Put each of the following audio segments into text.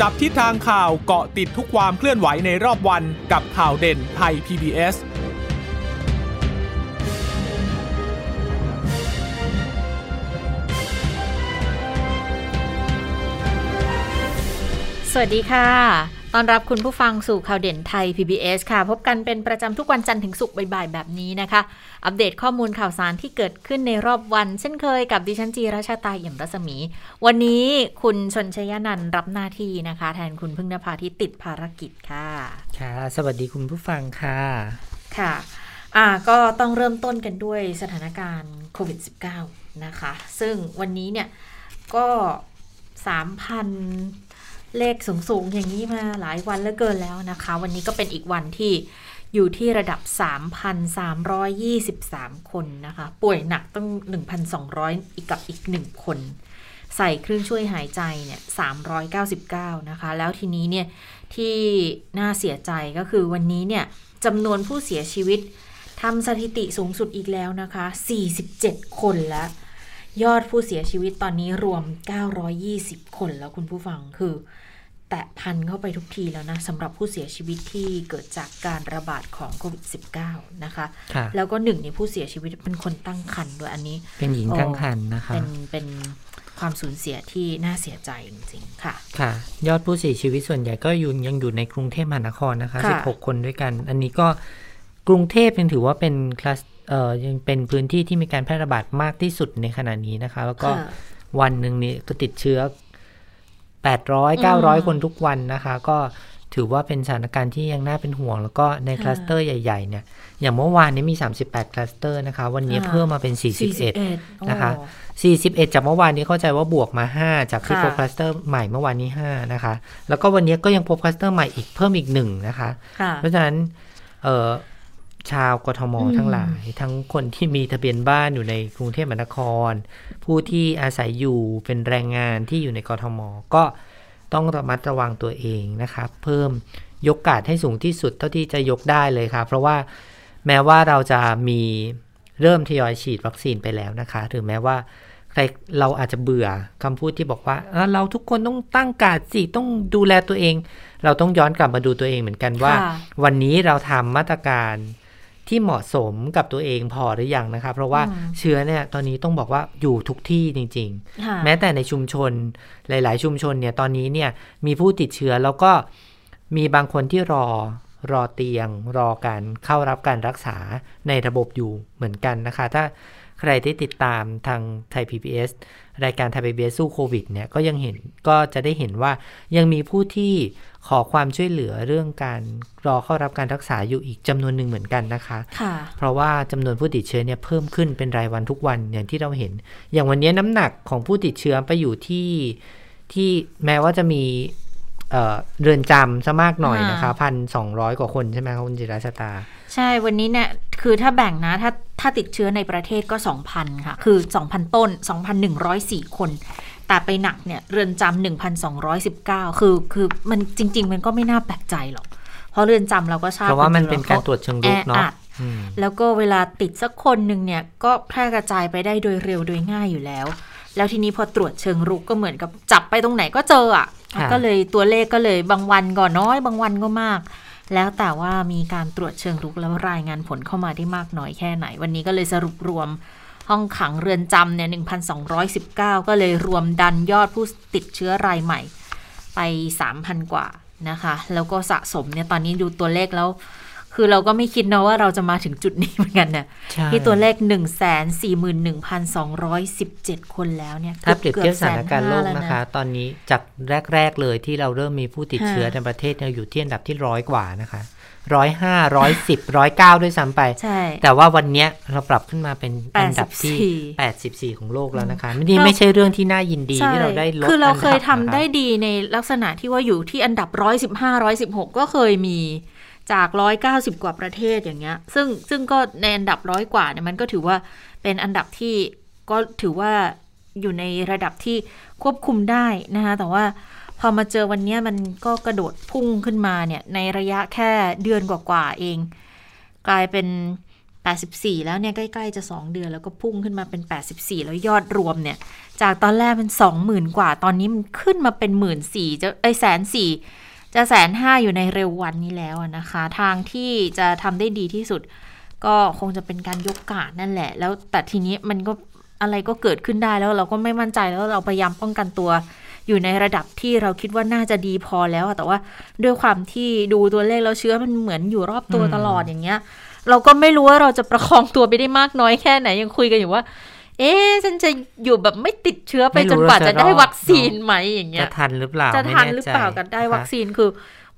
จับทิศทางข่าวเกาะติดทุกความเคลื่อนไหวในรอบวันกับข่าวเด่นไทย PBS สวัสดีค่ะ ต้อนรับคุณผู้ฟังสู่ข่าวเด่นไทย PBS ค่ะ พบกันเป็นประจำทุกวันจันทร์ถึงศุกร์บ่ายๆ แบบนี้นะคะ อัปเดตข้อมูลข่าวสารที่เกิดขึ้นในรอบวัน เช่นเคยกับดิฉันจีราชาตายอย่างรัศมี วันนี้คุณชนชยนันท์รับหน้าที่นะคะ แทนคุณพึ่งนภาที่ติดภารกิจค่ะ ค่ะ สวัสดีคุณผู้ฟังค่ะ ค่ะอ่าก็ต้องเริ่มต้นกันด้วยสถานการณ์โควิด -19 นะคะ ซึ่งวันนี้เนี่ยก็3,000 เลขสูงๆ อย่างนี้มาหลายวันแล้วเกินแล้วนะคะ วันนี้ก็เป็นอีกวันที่อยู่ที่ระดับ 3,323 คนนะคะ ป่วยหนักต้อง1,200 อีกกับอีก 1 คน ใส่เครื่องช่วยหายใจเนี่ย 399 นะคะ แล้วทีนี้เนี่ย ที่น่าเสียใจก็คือวันนี้เนี่ยจำนวนผู้เสียชีวิตทำสถิติสูงสุดอีกแล้วนะคะ 47 คนแล้ว ยอดผู้เสียชีวิตตอนนี้รวม 920 คนแล้วคุณผู้ฟังคือ แตะพันเข้าไปทุกทีแล้วนะสำหรับผู้เสียชีวิตที่เกิดจากการระบาดของโควิด -19 นะคะค่ะแล้วก็หนึ่งในผู้เสียชีวิตเป็นคนตั้งครรภ์ด้วยอันนี้ เป็นหญิงตั้งครรภ์นะคะเป็นเป็นความสูญเสียที่น่าเสียใจจริงๆ ค่ะ ค่ะ ยอดผู้เสียชีวิตส่วนใหญ่ก็อยู่ยังอยู่ในกรุงเทพมหานครนะคะค่ะ16 คนด้วยกัน อันนี้ก็กรุงเทพยังถือว่าเป็นคลัสเอ่อยังเป็นพื้นที่ที่มีการแพร่ระบาดมากที่สุดในขณะนี้นะคะ แล้วก็ค่ะวันหนึ่งนี่ก็ติดเชื้อ 800อืม900 คนทุกวันนะคะ ก็ถือว่าเป็นสถานการณ์ที่ยังน่าเป็นห่วง แล้วก็ในคลัสเตอร์ใหญ่ๆเนี่ยอย่างเมื่อวานนี้มี 38 คลัสเตอร์นะคะ วันนี้ค่ะเพิ่มมาเป็น 41 41นะคะโอ้41 จากเมื่อวานนี้เข้าใจว่าบวกมา 5 จากที่ค่ะพบคลัสเตอร์ใหม่เมื่อวานนี้ 5 นะคะ แล้วก็วันนี้ก็ยังพบคลัสเตอร์ใหม่อีกเพิ่มอีกหนึ่งนะคะค่ะเพราะฉะนั้นเอ่อ ชาวกทมอืมทั้งหลาย ทั้งคนที่มีทะเบียนบ้านอยู่ในกรุงเทพมหานคร ผู้ที่อาศัยอยู่เป็นแรงงานที่อยู่ในกทม ก็ต้องระมัดระวังตัวเองนะคะเพิ่มยกกาดให้สูงที่สุดเท่าที่จะยกได้เลยค่ะเพราะว่าแม้ว่าเราจะมีเริ่มทยอยฉีดวัคซีนไปแล้วนะคะหรือแม้ว่าใครเราอาจจะเบื่อคำพูดที่บอกว่าเอ้อเราทุกคนต้องตั้งการดสิต้องดูแลตัวเอง เราต้องย้อนกลับมาดูตัวเองเหมือนกันว่าค่ะวันนี้เราทำมาตรการ ที่เหมาะสมกับตัวเองพอหรือยังนะคะเพราะว่าอืมเชื้อเนี่ยตอนนี้ต้องบอกว่าอยู่ทุกที่จริงค่ะๆแม้แต่ในชุมชนหลาย ๆ ชุมชนเนี่ยตอนนี้เนี่ยมีผู้ติดเชื้อแล้วก็มีบางคนที่รอรอเตียง รอการเข้ารับการรักษาในระบบอยู่เหมือนกันนะคะ ถ้าใครได้ติดตามทางไทย PBS รายการไทย PBS สู้โควิดเนี่ยก็ยังเห็นก็จะได้เห็นว่ายังมีผู้ที่ ขอความช่วยเหลือเรื่องการรอเข้ารับการรักษาอยู่อีกจำนวนหนึ่งเหมือนกันนะคะค่ะเพราะว่าจำนวนผู้ติดเชื้อเนี่ยเพิ่มขึ้นเป็นรายวันทุกวันอย่างที่เราเห็น อย่างวันนี้น้ำหนักของผู้ติดเชื้อไปอยู่ที่ที่แม้ว่าจะมีเอ่อเรือนจำซะมากหน่อยนะคะพันสองร้อยกว่าคนใช่ไหมคะคุณจิราชตา ใช่วันนี้เนี่ยคือถ้าแบ่งนะถ้าถ้าติดเชื้อในประเทศก็ 2,000 ค่ะ คือ 2,000 ต้น 2,104 คน แต่ไปหนักเนี่ยเรือนจำ1,219คือคือมันจริง ๆ มันก็ไม่น่าแปลกใจหรอก เพราะเรือนจำเราก็ทราบเพราะว่ามันอยู่เป็นแล้การตรวจเชิงรุกเนาะแออัดอืมแล้วก็เวลาติดสักคนหนึ่งเนี่ยก็แพร่กระจายไปได้โดยเร็วโดยง่ายอยู่แล้ว แล้วทีนี้พอตรวจเชิงรุกก็เหมือนกับจับไปตรงไหนก็เจออะค่ะก็เลยตัวเลขก็เลยบางวันก็น้อย บางวันก็มาก แล้วแต่ว่ามีการตรวจเชิงรุกแล้วรายงานผลเข้ามาได้มากน้อยแค่ไหน วันนี้ก็เลยสรุปรวม ห้องขังเรือนจำเนี่ย 1,219 ก็เลยรวมดันยอดผู้ติดเชื้อรายใหม่ไป 3,000 กว่านะคะ แล้วก็สะสมเนี่ย ตอนนี้ดูตัวเลขแล้ว คือเราก็ไม่คิดนะว่าเราจะมาถึงจุดนี้เหมือนกันเนี่ยใช่ที่ตัวเลข 1 4 1 2 1 7 คนแล้วเนี่ย ถ้าเปรียบเทียบสถานการณ์โลกแสห้นะคะ ตอนนี้จากแรก ๆ เลยที่เราเริ่มมีผู้ติดเชื้อในประเทศเนี่ยอยู่ที่อันดับที่ร้อยกว่านะคะ ร้อยห้าร้อยสิบร้อยเก้าด้วยซ้ำไป ใช่ แต่ว่าวันเนี้ยเราปรับขึ้นมาเป็นอันดับที่84 84ของโลกแล้วนะคะนี่ไม่ใช่เรื่องที่น่ายินดีที่เราได้ลดคือเรานดับเคยทำได้นะคะดีในลักษณะที่ว่าอยู่ที่อันดับ115 116ก็เคยมีจาก190กว่าประเทศอย่างเงี้ย ซึ่งซึ่งก็ในอันดับร้อยกว่าเนี่ยมันก็ถือว่าเป็นอันดับที่ก็ถือว่าอยู่ในระดับที่ควบคุมได้นะคะแต่ว่า พอมาเจอวันนี้มันก็กระโดดพุ่งขึ้นมาเนี่ย ในระยะแค่เดือนกว่าๆเอง กลายเป็น 84 แล้วเนี่ย ใกล้ๆจะ 2 เดือนแล้วก็พุ่งขึ้นมาเป็น 84 แล้วยอดรวมเนี่ย จากตอนแรกเป็น20,000 กว่า ตอนนี้มันขึ้นมาเป็น1 4ื่นจะไอแสนสี่จะแสนห้าอยู่ในเร็ววันนี้แล้วนะคะ ทางที่จะทำได้ดีที่สุด ก็คงจะเป็นการยกกาดนั่นแหละ แล้วแต่ทีนี้มันก็อะไรก็เกิดขึ้นได้แล้วเราก็ไม่มั่นใจแล้วเราพยายามป้องกันตัว อยู่ในระดับที่เราคิดว่าน่าจะดีพอแล้วแต่ว่าด้วยความที่ดูตัวเลขแล้วเชื้อมันเหมือนอยู่รอบตัวตลอดอย่างเงี้ย เราก็ไม่รู้ว่าเราจะประคองตัวไปได้มากน้อยแค่ไหนยังคุยกันอยู่ว่า เอ๊ะฉันจะอยู่แบบไม่ติดเชื้อไปจนกว่าจะได้วัคซีนไหมอย่างเงี้จะยทันหรือเปล่าจะไม่ทันแหรือเปล่าใจกันได้นะคะวัคซีนคือ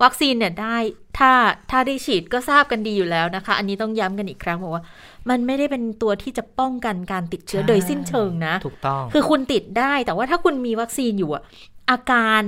วัคซีนเนี่ยได้ถ้าถ้าได้ฉีดก็ทราบกันดีอยู่แล้วนะคะ อันนี้ต้องย้ำกันอีกครั้งบอกว่า มันไม่ได้เป็นตัวที่จะป้องกันการติดเชื้อโดยสิ้นเชิงนะ ถูกต้อง คือคุณติดได้แต่ว่าถ้าคุณมีวัคซีนอยู่อะอาการ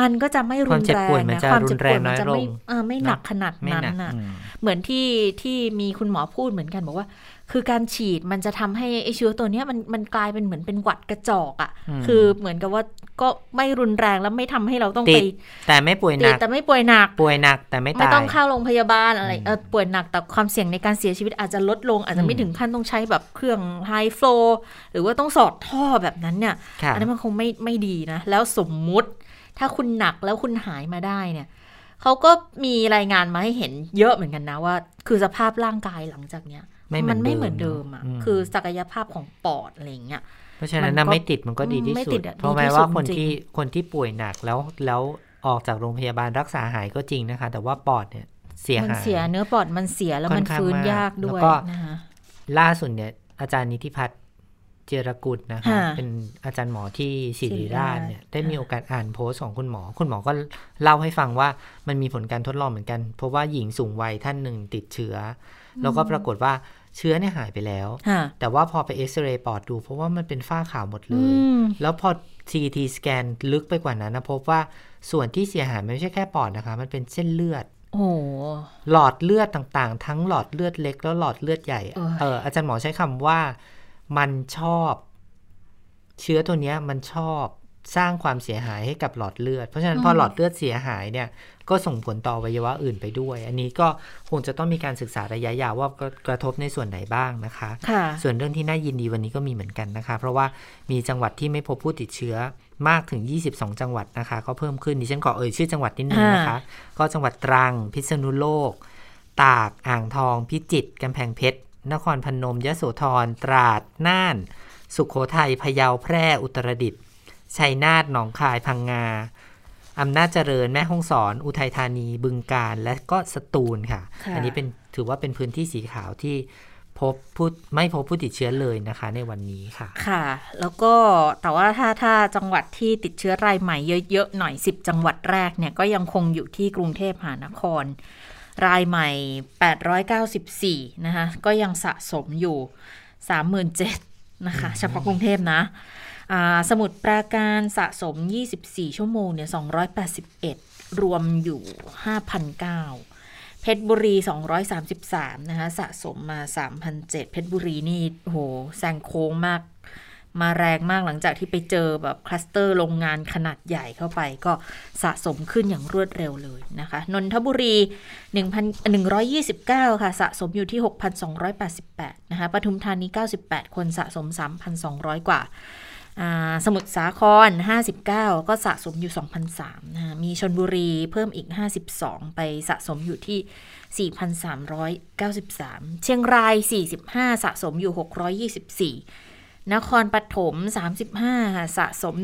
มันก็จะไม่รุนแรงความเจ็บป่วยมันนะจะความเจ็บป่วยรุนแรงมันจะน้อยไม่ลงเออไม่หนักขนาดไม่นั้นหนักน่ะอืมเหมือนที่ที่มีคุณหมอพูดเหมือนกันบอกว่า คือการฉีดมันจะทำให้ไอเชื้อตัวเนี้ยมันมันกลายเป็นเหมือนเป็นหวัดกระจอกอะ่ะ คือเหมือนกับว่าก็ไม่รุนแรงแล้วไม่ทำให้เราต้องติไปดแต่ไม่ป่วยหตินัดกแต่ไม่ป่วยหนักป่วยหนัก แต่ไม่ไม่ตายต้องเข้าโรงพยาบาลอะไรอืมเออป่วยหนักแต่ความเสี่ยงในการเสียชีวิตอาจจะลดลงอาจจะไม่อืมถึงขั้นต้องใช้แบบเครื่องไฮฟลูหรือว่าต้องสอดท่อแบบนั้นเนี่ยค่ะอันนั้นมันคงไม่ไม่ดีนะแล้วสมมุติถ้าคุณหนักแล้วคุณหายมาได้เนี่ยเขาก็มีรายงานมาให้เห็นเยอะเหมือนกันนะว่า คือสภาพร่างกายหลังจากเนี้ย ไม่เหมืมัอนไม่เหมือนเดิมอะอืมคือศักยภาพของปอดอะไรอย่างเงี้ยเพราะฉะนั้นมันนะก็ไม่ติดมันก็ดีที่ไม่สุติดดอะเพราะดีแม้ที่ว่าสุดคนจริงที่คนที่ป่วยหนักแล้วแล้วออกจากโรงพยาบาลรักษาหายก็จริงนะคะ แต่ว่าปอดเนี่ยเสียมันหายเสียเนื้อปอดมันเสียแล้วมันค่อนข้างฟื้นมากยากด้วยแล้วก็นะคะล่าสุดเนี่ยอาจารย์นิติพัฒน์เจรกุลนะคะค่ะเป็นอาจารย์หมอที่ศิริราชเนี่ยศิริราชได้มีโอกาสอ่านโพสต์ของคุณหมอ คุณหมอก็เล่าให้ฟังว่ามันมีผลการทดลองเหมือนกัน เพราะว่าหญิงสูงวัยท่านหนึ่งติดเชื้ออแล้วก็ปรากฏว่า เชื้อเนี่ยหายไปแล้วค่ะแต่ว่าพอไปเอ็กซเรย์ปอดดู เพราะว่ามันเป็นฝ้าขาวหมดเลอืยมแล้วพอ CT สแกนลึกไปกว่านั้นนะพบว่าส่วนที่เสียหายมันไม่ใช่แค่ปอดนะคะ มันเป็นเส้นเลือดโอ้โหหลอดเลือดต่างๆ ทั้งหลอดเลือดเล็ก แล้วหลอดเลือดใหญ่เออเอออาจารย์หมอใช้คำว่ามันชอบ เชื้อตัวเนี้ยมันชอบสร้างความเสียหายให้กับหลอดเลือด เพราะฉะนั้นพอหลอดเลือดเสียหายเนี่ย ก็ส่งผลต่ออวัยวะอื่นไปด้วย อันนี้ก็คงจะต้องมีการศึกษาระยะยาวว่ากระทบในส่วนไหนบ้างนะคะค่ะส่วนเรื่องที่น่ายินดีวันนี้ก็มีเหมือนกันนะคะ เพราะว่ามีจังหวัดที่ไม่พบผู้ติดเชื้อมากถึง 22 จังหวัดนะคะ ก็เพิ่มขึ้นดิฉันขอเอ่ยชื่อจังหวัดนิดนึงนะคะ ก็จังหวัดตรัง พิษณุโลก ตาก อ่างทอง พิจิตรกำแพงเพชร นครพนมยโสธร ตราด น่าน สุขโขทัย พะเยา แพร่ อุตรดิตถ์ ชัยนาท หนองคาย พังงา อำนาจเจริญแม่ฮ่องสอน อุทัยธานีบึงกาฬและก็สตูลค่ะค่ะ อันนี้เป็นถือว่าเป็นพื้นที่สีขาวที่พบผู้ไม่พบผู้ติดเชื้อเลยนะคะ ในวันนี้ค่ะ ค่ะ แล้วก็แต่ว่าถ้าถ้าจังหวัดที่ติดเชื้อรายใหม่เยอะๆหน่อย 10 จังหวัดแรกเนี่ยก็ยังคงอยู่ที่กรุงเทพมหานคร รายใหม่ 894 นะคะก็ยังสะสมอยู่ 37,000นะคะ เฉพาะกรุงเทพนะอ่า สมุดปราการสะสม 24 ชั่วโมงเนี่ย281 รวมอยู่ 5,009เพชรบุรี 233 นะคะ สะสมมา 3,007เพชรบุรีนี่โหแซงโค้งมาก มาแรงมากหลังจากที่ไปเจอแบบคลัสเตอร์โรงงานขนาดใหญ่เข้าไปก็สะสมขึ้นอย่างรวดเร็วเลยนะคะ นนทบุรี 1,129 ค่ะ สะสมอยู่ที่ 6,288 นะคะ ปทุมธานี 98 คนสะสม 3,200 กว่าอ่า สมุทรสาคร 59 ก็สะสมอยู่ 2,003นะมีชนบุรีเพิ่มอีก 52 ไปสะสมอยู่ที่ 4,393 เชียงราย 45 สะสมอยู่ 624 นครปฐม 35 สะสม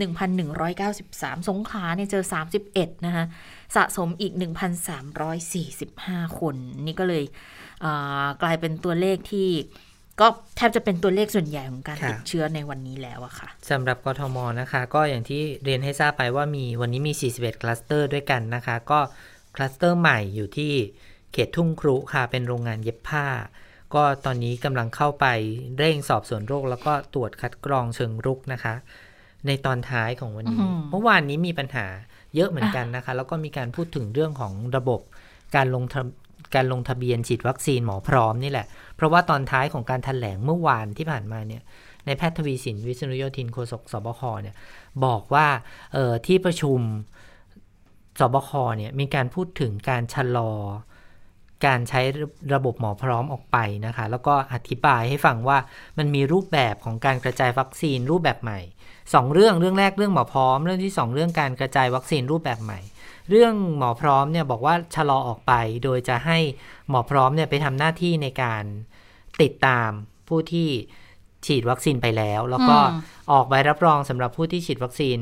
1,193 สงขลาเนี่ยเจอ 31 นะคะสะสมอีก 1,345 คน นี่ก็เลยอ่ากลายเป็นตัวเลขที่ ก็แทบจะเป็นตัวเลขส่วนใหญ่ของการค่ะติดเชื้อในวันนี้แล้วอะค่ะสำหรับกทมนะคะ ก็อย่างที่เรียนให้ทราบไปว่ามีวันนี้มี 41 คลัสเตอร์ด้วยกันนะคะ ก็คลัสเตอร์ใหม่อยู่ที่เขตทุ่งครุค่ะ เป็นโรงงานเย็บผ้า ก็ตอนนี้กำลังเข้าไปเร่งสอบสวนโรค แล้วก็ตรวจคัดกรองเชิงรุกนะคะ ในตอนท้ายของวันนี้อื้อหือเมื่อวานนี้มีปัญหาเยอะเหมือนกันนะคะ แล้วก็มีการพูดถึงเรื่องของระบบการลงทะ การลงทะเบียนฉีดวัคซีนหมอพร้อมนี่แหละ เพราะว่าตอนท้ายของการถแถลงเมื่อวานที่ผ่านมาเนี่ยในแพทย์ทวีสินวิษณุโยธินโฆษกสบคเนี่ยบอกว่าเออที่ประชุมสบคเนี่ยมีการพูดถึงการชะลอ การใช้ระบบหมอพร้อมออกไปนะคะ แล้วก็อธิบายให้ฟังว่ามันมีรูปแบบของการกระจายวัคซีนรูปแบบใหม่สองเรื่องเรื่องแรกเรื่องหมอพร้อม เรื่องที่สองเรื่องการกระจายวัคซีนรูปแบบใหม่ เรื่องหมอพร้อมเนี่ยบอกว่าชะลอออกไป โดยจะให้หมอพร้อมเนี่ยไปทำหน้าที่ในการติดตามผู้ที่ฉีดวัคซีนไปแล้ว แล้วก็อืมออกใบรับรองสำหรับผู้ที่ฉีดวัคซีน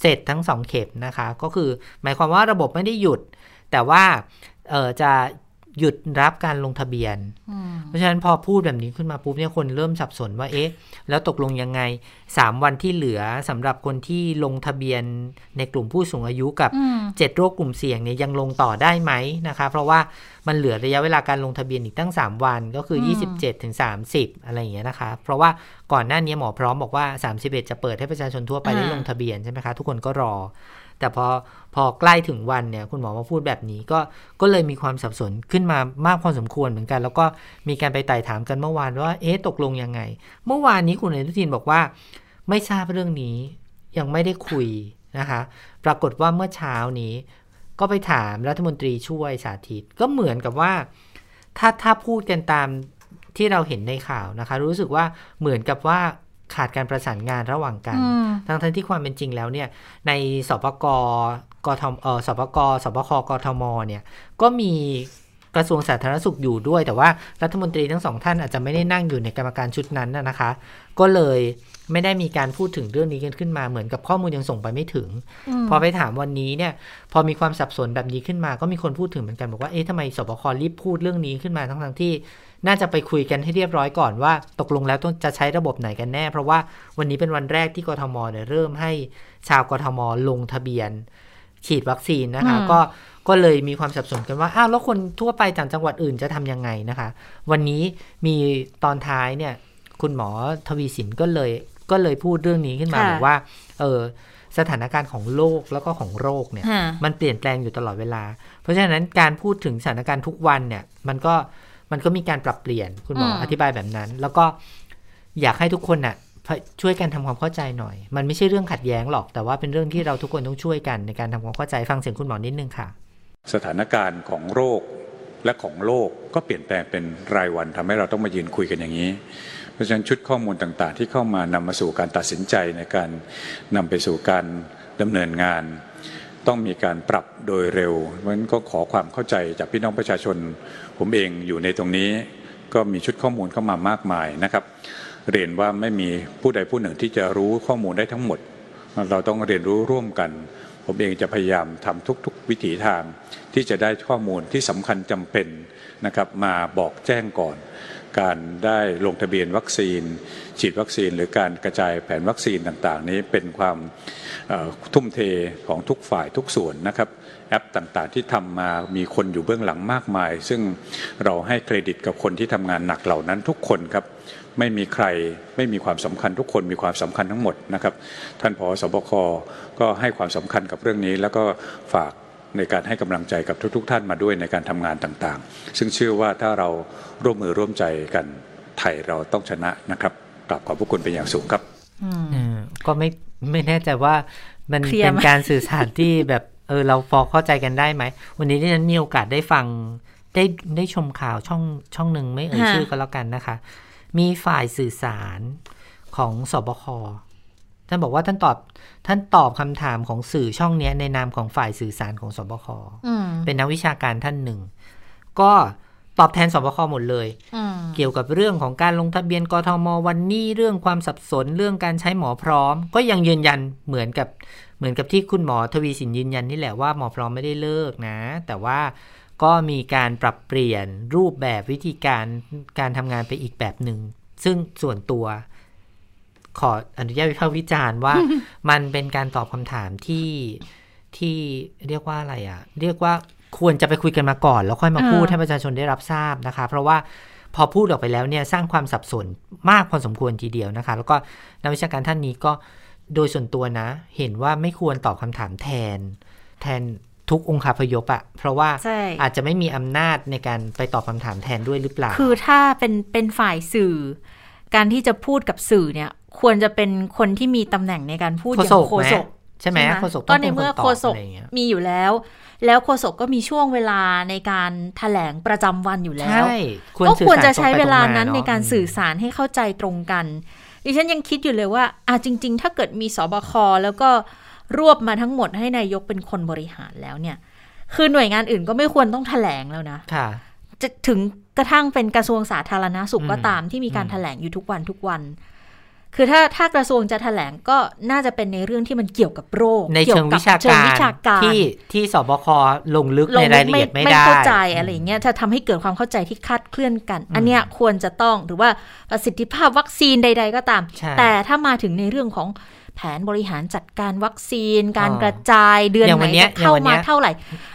เสร็จทั้งสองเข็มนะคะ ก็คือหมายความว่าระบบไม่ได้หยุด แต่ว่าเออจะ หยุดรับการลงทะเบียนอืมเพราะฉะนั้นพอพูดแบบนี้ขึ้นมาปุ๊บเนี่ยคนเริ่มสับสนว่าเอ๊ะ แล้วตกลงยังไง 3 วันที่เหลือสำหรับคนที่ลงทะเบียนในกลุ่มผู้สูงอายุกับอืม7โรคกลุ่มเสี่ยงเนี่ยยังลงต่อได้ไหมนะคะ เพราะว่ามันเหลือระยะเวลาการลงทะเบียนอีกตั้ง 3 วันก็คืออืม27ถึง30 อะไรอย่างเงี้ยนะคะ เพราะว่าก่อนหน้านี้หมอพร้อมบอกว่า 31 จะเปิดให้ประชาชนทั่วไปได้ลงทะเบียนใช่ไหมคะทุกคนก็รอ แต่พอพอใกล้ถึงวันเนี่ยคุณหมอมาพูดแบบนี้ก็ก็เลยมีความสับสนขึ้นมามากพอสมควรเหมือนกัน แล้วก็มีการไปไต่ถามกันเมื่อวานว่าเอ๊ะตกลงยังไง เมื่อวานนี้คุณอนุทินบอกว่า ไม่ทราบเรื่องนี้ยังไม่ได้คุยนะคะปรากฏว่าเมื่อเช้านี้ ก็ไปถามรัฐมนตรีช่วยสาธิต ก็เหมือนกับว่า ถ้าถ้าพูดกันตามที่เราเห็นในข่าวนะคะ รู้สึกว่าเหมือนกับว่า ขาดการประสานงานระหว่างกันอืมทั้งทั้งที่ความเป็นจริงแล้วเนี่ยในสปกกทมเออสปกสปคกทมเนี่ยก็มีกระทรวงสาธารณสุขอยู่ด้วย แต่ว่ารัฐมนตรีทั้งสองท่านอาจจะไม่ได้นั่งอยู่ในกรรมการชุดนั้นนะนะคะ ก็เลยไม่ได้มีการพูดถึงเรื่องนี้กันขึ้นมาเหมือนกับข้อมูลยังส่งไปไม่ถึงพอไปถามวันนี้เนี่ย พอมีความสับสนแบบนี้ขึ้นมา ก็มีคนพูดถึงเหมือนกันบอกว่าเอ๊ะทำไมสบครีบพูดเรื่องนี้ขึ้นมาทั้งทั้งๆที่ น่าจะไปคุยกันให้เรียบร้อยก่อนว่า ตกลงแล้วต้องจะใช้ระบบไหนกันแน่ เพราะว่าวันนี้เป็นวันแรกที่กทมเนี่ยเริ่มให้ชาวกทมลงทะเบียน ฉีดวัคซีนนะคะอืมก็ก็เลยมีความสับสนกันว่า อ้าวแล้วคนทั่วไปต่างจังหวัดอื่นจะทำยังไงนะคะ วันนี้มีตอนท้ายเนี่ย คุณหมอทวีสินก็เลยก็เลยพูดเรื่องนี้ขึ้นมาค่ะบอกว่า เออสถานการณ์ของโลกแล้วก็ของโรคเนี่ยฮะมันเปลี่ยนแปลงอยู่ตลอดเวลา เพราะฉะนั้นการพูดถึงสถานการณ์ทุกวันเนี่ย มันก็ มันก็มีการปรับเปลี่ยนคุณหมออืมอธิบายแบบนั้น แล้วก็อยากให้ทุกคนน่ะพช่วยกันทำความเข้าใจหน่อย มันไม่ใช่เรื่องขัดแย้งหรอก แต่ว่าเป็นเรื่องที่เราทุกคนต้องช่วยกันในการทำความเข้าใจฟังเสียงคุณหมอนิดนึงค่ะ สถานการณ์ของโรคและของโลกก็เปลี่ยนแปลงเป็นรายวันทำให้เราต้องมายืนคุยกันอย่างนี้ เพราะฉะนั้นชุดข้อมูลต่างๆ ที่เข้ามานำมาสู่การตัดสินใจในการนำไปสู่การดำเนินงาน ต้องมีการปรับโดยเร็วเพราะฉะนั้นก็ขอความเข้าใจจากพี่น้องประชาชน ผมเองอยู่ในตรงนี้ก็มีชุดข้อมูลเข้ามามากมายนะครับ เรียนว่าไม่มีผู้ใดผู้หนึ่งที่จะรู้ข้อมูลได้ทั้งหมด เราต้องเรียนรู้ร่วมกัน ผมเองจะพยายามทำทุกๆ วิถีทาง ที่จะได้ข้อมูลที่สำคัญจำเป็นนะครับมาบอกแจ้งก่อน การได้ลงทะเบียนวัคซีน ฉีดวัคซีน หรือการกระจายแผนวัคซีนต่างๆ นี้เป็นความทุ่มเทของทุกฝ่ายทุกส่วนนะครับ แอปต่างๆ ที่ทำมามีคนอยู่เบื้องหลังมากมาย ซึ่งเราให้เครดิตกับคนที่ทำงานหนักเหล่านั้นทุกคนครับไม่มีใครไม่มีความสำคัญทุกคนมีความสำคัญทั้งหมดนะครับ ท่านผอสบคก็ให้ความสำคัญกับเรื่องนี้ แล้วก็ฝากในการให้กำลังใจกับทุก ๆ ท่านมาด้วยในการทำงานต่างๆ ซึ่งเชื่อว่าถ้าเราร่วมมือร่วมใจกันไทยเราต้องชนะนะครับกราบขอบพระคุณเป็นอย่างสูงครับอืมเออก็ไม่ไม่แน่ใจว่ามันเคลียร์เป็นไหมการสื่อสารที่แบบ เออเราพอเข้าใจกันได้ไหม วันนี้ที่ฉันมีโอกาสได้ฟังได้ได้ชมข่าวช่องช่องหนึ่งไม่เอ่ยชื่อก็แล้วกันนะคะ มีฝ่ายสื่อสารของสบคท่านบอกว่าท่านตอบท่านตอบคำถามของสื่อช่องเนี้ยในนามของฝ่ายสื่อสารของสบคอืมเป็นนักวิชาการท่านหนึ่ง ก็ตอบแทนสบคหมดเลยอืมเกี่ยวกับเรื่องของการลงทะเบียนกทมวันนี้เรื่องความสับสนเรื่องการใช้หมอพร้อม ก็ยังยืนยันเหมือนกับ เหมือนกับที่คุณหมอทวีสินยืนยันนี่แหละว่าหมอพร้อมไม่ได้เลิกนะ แต่ว่าก็มีการปรับเปลี่ยนรูปแบบวิธีการการทำงานไปอีกแบบหนึ่ง ซึ่งส่วนตัว ขออนุญาตวิพากษ์วิจารณ์ว่า มันเป็นการตอบคำถามที่ที่เรียกว่าอะไรอะ่ะเรียกว่าควรจะไปคุยกันมาก่อน แล้วค่อยมาพูดอ่าให้ประชาชนได้รับทราบนะคะ เพราะว่าพอพูดออกไปแล้วเนี่ยสร้างความสับสนมากพอสมควรทีเดียวนะคะ แล้วก็นักวิชาการท่านนี้ก็ โดยส่วนตัวนะ เห็นว่าไม่ควรตอบคำถามแทน แทนทุกองค์คาพยพอะเพราะว่าใช่อาจจะไม่มีอำนาจในการไปตอบคำถามแทนด้วยหรือเปล่า คือถ้าเป็นเป็นฝ่ายสื่อ การที่จะพูดกับสื่อเนี่ย ควรจะเป็นคนที่มีตำแหน่งในการพูดอย่างโฆษกโฆษกไหมใช่ไหมใช่โฆษกก็ต้องในเป็นคเมื่นอตอโฆบษกอะไรอย่างเงี้ยมีอยู่แล้ว แล้วโฆษกก็มีช่วงเวลาในการแถลงประจำวันอยู่แล้วใช่ก็ควรจะสื่อสใช้ตงไปเวลาตรงมนั้นในการเะสื่อสารให้เข้าใจตรงกัน ดิฉันยังคิดอยู่เลยว่าอะจริง ๆ ถ้าเกิดมีสบคแล้วก็รวบมาทั้งหมดให้นายกเป็นคนบริหารแล้วเนี่ย คือหน่วยงานอื่นก็ไม่ควรต้องแถลงแล้วนะค่ะจะถึงกระทั่งเป็นกระทรวงสาธารณาสุขอืมก็ตามที่มีการอืมแถลงอยู่ทุกวันทุกวัน คือถ้าถ้ากระทรวงจะแถลงก็น่าจะเป็นในเรื่องที่มันเกี่ยวกับโรคในกี่ยเชิงกัวิชาเชิงการวิชาการที่ที่สบคลงลึกลในงรายละเอียดไม่ได้เข้าใจอะไรอย่างเงี้ยจะทำให้เกิดความเข้าใจที่คลาดเคลื่อนกัน อันเนี้ยควรจะต้องหรือว่าประสิทธิภาพวัคซีนใด ๆ ก็ตามใช่แต่ถ้ามาถึงในเรื่องของแผนบริหารจัดการวัคซีน การอ๋อกระจายเดือนอย่างไหวันนเนี้ยจะเข้าอย่างวันเนี้มายเท่าไหร่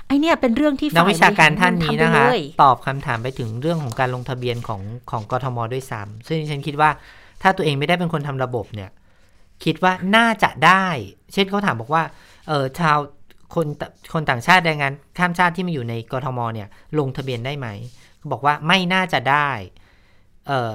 ไอเนี้ยเป็นเรื่องที่นักฝ่ายวิชาการท่านนี้บริหนะทำไปคะเลยตอบคำถามไปถึงเรื่องของการลงทะเบียนของของกทมด้วยซ้ำซึ่งดิฉันคิดว่า ถ้าตัวเองไม่ได้เป็นคนทำระบบเนี่ย คิดว่าน่าจะได้ เช่นเขาถามบอกว่าเออชาวคนตคนต่างชาติแรงงานข้ามชาติที่มาอยู่ในกทมเนี่ย ลงทะเบียนได้ไหมบอกว่าไม่น่าจะได้เออ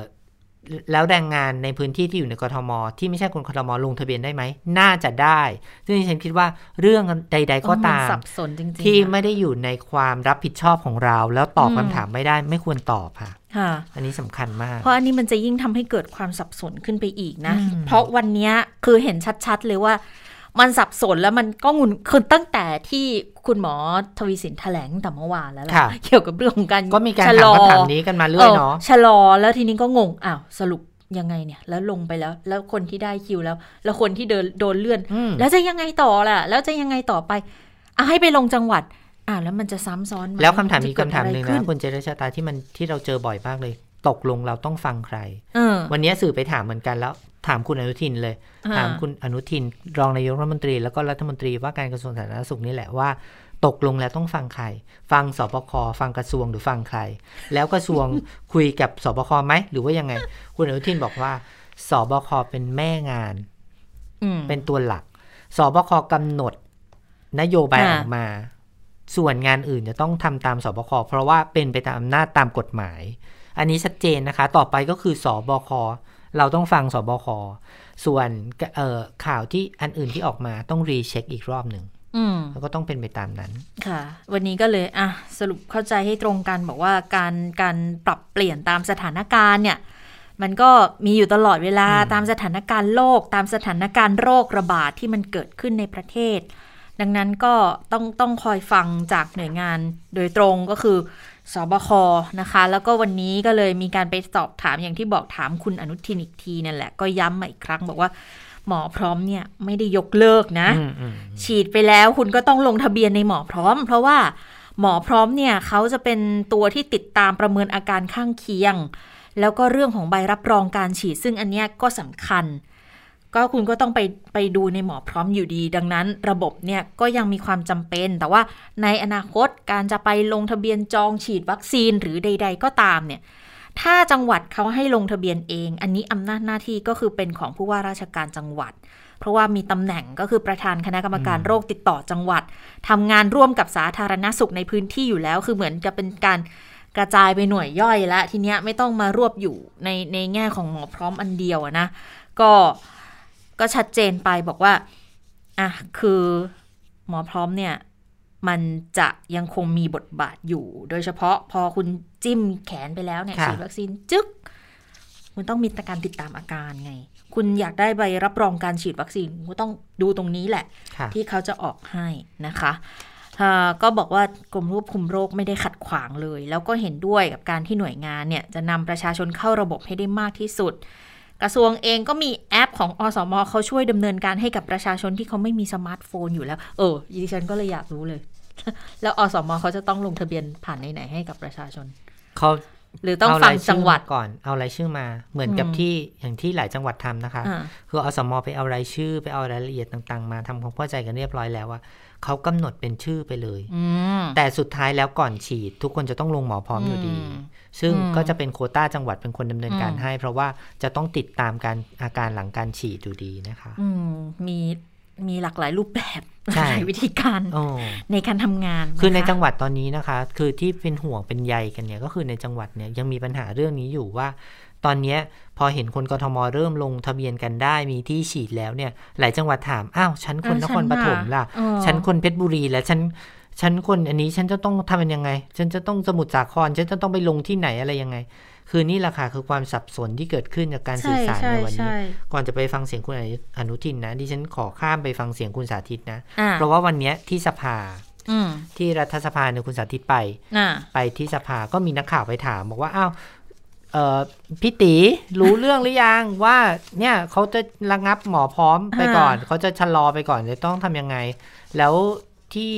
แล้วแรงงานในพื้นที่ที่อยู่ในกทม ที่ไม่ใช่คนกทมลงทะเบียนได้ไหม น่าจะได้ ซึ่งดิฉันคิดว่าเรื่องใด ๆ ก็มันตามสับสนจริงๆที่อะไม่ได้อยู่ในความรับผิดชอบของเรา แล้วตอบอืมคำถามไม่ได้ไม่ควรตอบค่ะค่ะ อันนี้สำคัญมาก เพราะอันนี้มันจะยิ่งทำให้เกิดความสับสนขึ้นไปอีกนะอืมเพราะวันเนี้ยคือเห็นชัดๆเลยว่า มันสับสนแล้วมันก็งุนคือตั้งแต่ที่คุณหมอทวีสินแถลงตั้งแต่เมื่อวานแล้วล่ะค่ะเกี่ยวกับเรื่องของการก็มีการชะถามลอคำถามนี้กันมาเรื่อยเนาะชะลอแล้วทีนี้ก็งงอ้าวสรุปยังไงเนี่ย แล้วลงไปแล้ว แล้วคนที่ได้คิวแล้ว แล้วคนที่เดินโดนเลื่อนอืมแล้วจะยังไงต่อล่ะ แล้วจะยังไงต่อไปอะให้ไปลงจังหวัด อ่าแล้วมันจะซ้ำซ้อนไหแล้วคำถามจะมีเกิดคำถามอะไรหนึ่งขึ้นะคุณเจริญชาตาที่มันที่เราเจอบ่อยมากเลย ตกลงเราต้องฟังใครเออวันนี้สื่อไปถามเหมือนกันแล้ว ถามคุณอนุทินเลยอ่าถามคุณอนุทิน รองนายกรัฐมนตรี แล้วก็รัฐมนตรีว่าการกระทรวงสาธารณสุขนี่แหละว่าตกลงแล้วต้องฟังใคร ฟังสบค ฟังกระทรวงหรือฟังใคร แล้วกระทรวงคุยกับสบคไหม หรือว่ายังไง คุณอนุทินบอกว่า สบค เป็นแม่งานอืมเป็นตัวหลัก สบคกำหนดนโยบายอ่าออกมา ส่วนงานอื่นจะต้องทำตามสบคเพราะว่าเป็นไปตามอำนาจตามกฎหมาย อันนี้ชัดเจนนะคะ ต่อไปก็คือสบคเราต้องฟังสบคส่วนเอ่อข่าวที่อันอื่นที่ออกมาต้องรีเช็คอีกรอบหนึ่งอืมแล้วก็ต้องเป็นไปตามนั้น ค่ะ วันนี้ก็เลยอะสรุปเข้าใจให้ตรงกันบอกว่าการการปรับเปลี่ยนตามสถานการณ์เนี่ยมันก็มีอยู่ตลอดเวลาอืมตามสถานการณ์โลก ตามสถานการณ์โรคระบาดที่มันเกิดขึ้นในประเทศ ดังนั้นก็ต้องต้องคอยฟังจากหน่วยงานโดยตรงก็คือสบคนะคะ แล้วก็วันนี้ก็เลยมีการไปสอบถามอย่างที่บอกถามคุณอนุทินอีกทีนั่นแหละ ก็ย้ำมาอีกครั้งบอกว่าหมอพร้อมเนี่ยไม่ได้ยกเลิกนะอืมอืมฉีดไปแล้วคุณก็ต้องลงทะเบียนในหมอพร้อม เพราะว่าหมอพร้อมเนี่ยเขาจะเป็นตัวที่ติดตามประเมินอาการข้างเคียง แล้วก็เรื่องของใบรับรองการฉีดซึ่งอันเนี้ยก็สำคัญ ก็คุณก็ต้องไปไปดูในหมอพร้อมอยู่ดี ดังนั้นระบบเนี่ยก็ยังมีความจำเป็น แต่ว่าในอนาคตการจะไปลงทะเบียนจองฉีดวัคซีนหรือใด ๆ ก็ตามเนี่ยถ้าจังหวัดเขาให้ลงทะเบียนเอง อันนี้อำนาจหน้าที่ก็คือเป็นของผู้ว่าราชการจังหวัด เพราะว่ามีตำแหน่งก็คือประธานคณะกรรมการโรคติดต่อจังหวัดทำงานร่วมกับสาธารณสุขในพื้นที่อยู่แล้ว คือเหมือนจะเป็นการกระจายไปหน่วยย่อยแล้วทีเนี้ยไม่ต้องมารวบอยู่ในในแง่ของหมอพร้อมอันเดียวอะนะ ก็ ก็ชัดเจนไปบอกว่าอะคือหมอพร้อมเนี่ยมันจะยังคงมีบทบาทอยู่ โดยเฉพาะพอคุณจิ้มแขนไปแล้วเนี่ยค่ะฉีดวัคซีนจึ๊กคุณต้องมีการติดตามอาการไง คุณอยากได้ใบรับรองการฉีดวัคซีนคุณก็ต้องดูตรงนี้แหละค่ะที่เขาจะออกให้นะคะอ่าก็บอกว่ากรมควบคุมโรคไม่ได้ขัดขวางเลย แล้วก็เห็นด้วยกับการที่หน่วยงานเนี่ยจะนำประชาชนเข้าระบบให้ได้มากที่สุด กระทรวงเองก็มีแอปของอสมเขาช่วยดำเนินการให้กับประชาชนที่เขาไม่มีสมาร์ทโฟนอยู่แล้ว เออดิฉันก็เลยอยากรู้เลย แล้วอสมเขาจะต้องลงทะเบียนผ่านไหนๆให้กับประชาชนเขาหรือต้องเาฟังรายชื่จังหวัดมาก่อนเอารายชื่อมา เหมือนกับอืมที่อย่างที่หลายจังหวัดทำนะคะอ่าคืออสมไปเอารายชื่อไปเอารายละเอียดต่าง ๆ มาทำความเข้าใจกันเรียบร้อยแล้วว่าเขากำหนดเป็นชื่อไปเลยอืมแต่สุดท้ายแล้วก่อนฉีด ทุกคนจะต้องลงหมอพร้อมอยู่ดีอืม ซึ่งอืมก็จะเป็นโควต้าจังหวัดเป็นคนดำเนินการอืมให้ เพราะว่าจะต้องติดตามการอาการหลังการฉีดอยู่ดีนะคะอืมมีมีหลากหลายรูปแบบหใช่ลากหลายวิธีการโอ้ในการทำงานะะคือในจังหวัดตอนนี้นะคะ คือที่เป็นห่วงเป็นใยกันเนี่ยก็คือในจังหวัดเนี่ยยังมีปัญหาเรื่องนี้อยู่ว่า ตอนเนี้ยพอเห็นคนกทมเริ่มลงทะเบียนกันได้มีที่ฉีดแล้วเนี่ย หลายจังหวัดถาม อ้าว ฉันคนเออนครปฐมฉันน่ะล่ะเออฉันคนเพชรบุรี แล้วฉัน ฉันคนอันนี้ฉันจะต้องทำยังไง ฉันจะต้องสมุทรสาคร ฉันจะต้องไปลงที่ไหนอะไรยังไง คือนี่แหละค่ะคือความสับสนที่เกิดขึ้นจากการสื่อสารในวันนี้ ก่อนจะไปฟังเสียงคุณอนุทินนะดิฉันขอข้ามไปฟังเสียงคุณสาธิตนะอ่าเพราะว่าวันเนี้ยที่สภาอืมที่รัฐสภาเนี่ยคุณสาธิตไปอ่าไปที่สภาก็มีนักข่าวไปถาม บอกว่าอ้าวเอ่อพี่ตีรู้เรื่องหรือยังว่าเนี่ยเขาจะระงับหมอพร้อมไปก่อนอ่าเขาจะชะลอไปก่อนจะต้องทำยังไง แล้ว ที่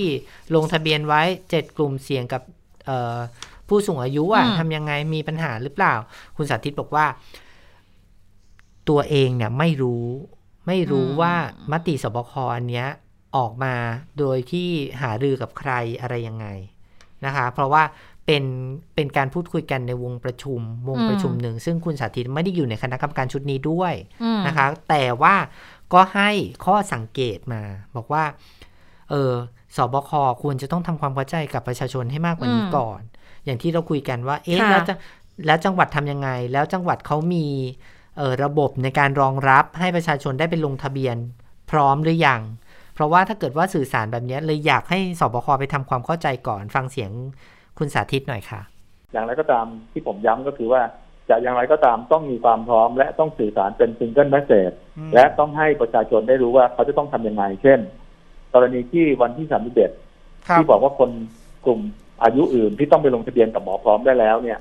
ลงทะเบียนไว้เจ็ดกลุ่มเสี่ยงกับเอ่อผู้สูงอายุอะทำยังไงมีปัญหาหรือเปล่า คุณสาธิตบอกว่า ตัวเองเนี่ยไม่รู้ ไม่รู้ว่ามติสบคอันเนี้ยออกมาโดยที่หารือกับใครอะไรยังไงนะคะ เพราะว่าเป็นเป็นการพูดคุยกันในวงประชุม วงประชุมหนึ่ง ซึ่งคุณสาธิตไม่ได้อยู่ในคณะกรรมการชุดนี้ด้วยอืมนะคะ แต่ว่าก็ให้ข้อสังเกตมา บอกว่า เออ สบคควรจะต้องทำความเข้าใจกับประชาชนให้มากกว่านี้อืมก่อน อย่างที่เราคุยกันว่า เอ๊ะค่ะแล้วจะแล้วจังหวัดทำยังไง แล้วจังหวัดเขามีเออระบบในการรองรับให้ประชาชนได้ไปลงทะเบียนพร้อมหรือยัง เพราะว่าถ้าเกิดว่าสื่อสารแบบเนี้ยเลยอยากให้ศบคไปทำความเข้าใจก่อนฟังเสียงคุณสาธิตหน่อยค่ะ อย่างไรก็ตามที่ผมย้ำก็คือว่าจะอย่างไรก็ตามต้องมีความพร้อม และต้องสื่อสารเป็น single message และต้องให้ประชาชนได้รู้ว่าเขาจะต้องทำยังไง เช่น กรณีที่วันที่31ที่บอกว่าคนกลุ่มอายุอื่นที่ต้องไปลงทะเบียนกับหมอพร้อมได้แล้วเนี่ย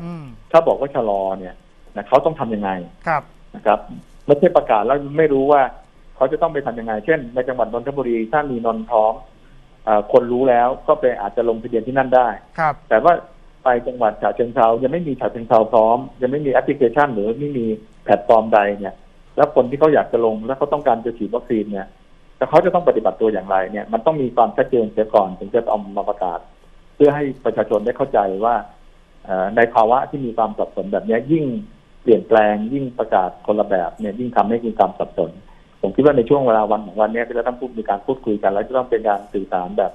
ถ้าบอกว่าชะลอเนี่ยนะเขาต้องทำยังไงครับนะครับไม่ใช่ประกาศแล้วไม่รู้ว่าเขาจะต้องไปทำยังไง เช่น ในจังหวัดนนทบุรีถ้ามีนนท์พร้อมเอ่อคนรู้แล้วก็ไปอาจจะลงทะเบียนที่นั่นได้ครับ แต่ว่าไปจังหวัดฉะเชิงเทรายังไม่มีฉะเชิงเทราพร้อม ยังไม่มีแอปพลิเคชันหรือไม่มีแพลตฟอร์มใดเนี่ย แล้วคนที่เขาอยากจะลงแล้วเขาต้องการจะฉีดวัคซีนเนี่ย แต่เขาจะต้องปฏิบัติตัวอย่างไรเนี่ย มันต้องมีความชัดเจนเสียก่อนถึงจะเอามาประกาศ เพื่อให้ประชาชนได้เข้าใจว่าในภาวะที่มีความสับสนแบบนี้ยิ่งเปลี่ยนแปลงยิ่งประกาศคนละแบบเนี่ยยิ่งทำให้มีความสับสน ผมคิดว่าในช่วงเวลาวันของวันนี้เนี่ยที่เราต้องพูดมีการพูดคุยกัน แล้วจะต้องเป็นการสื่อสารแบบ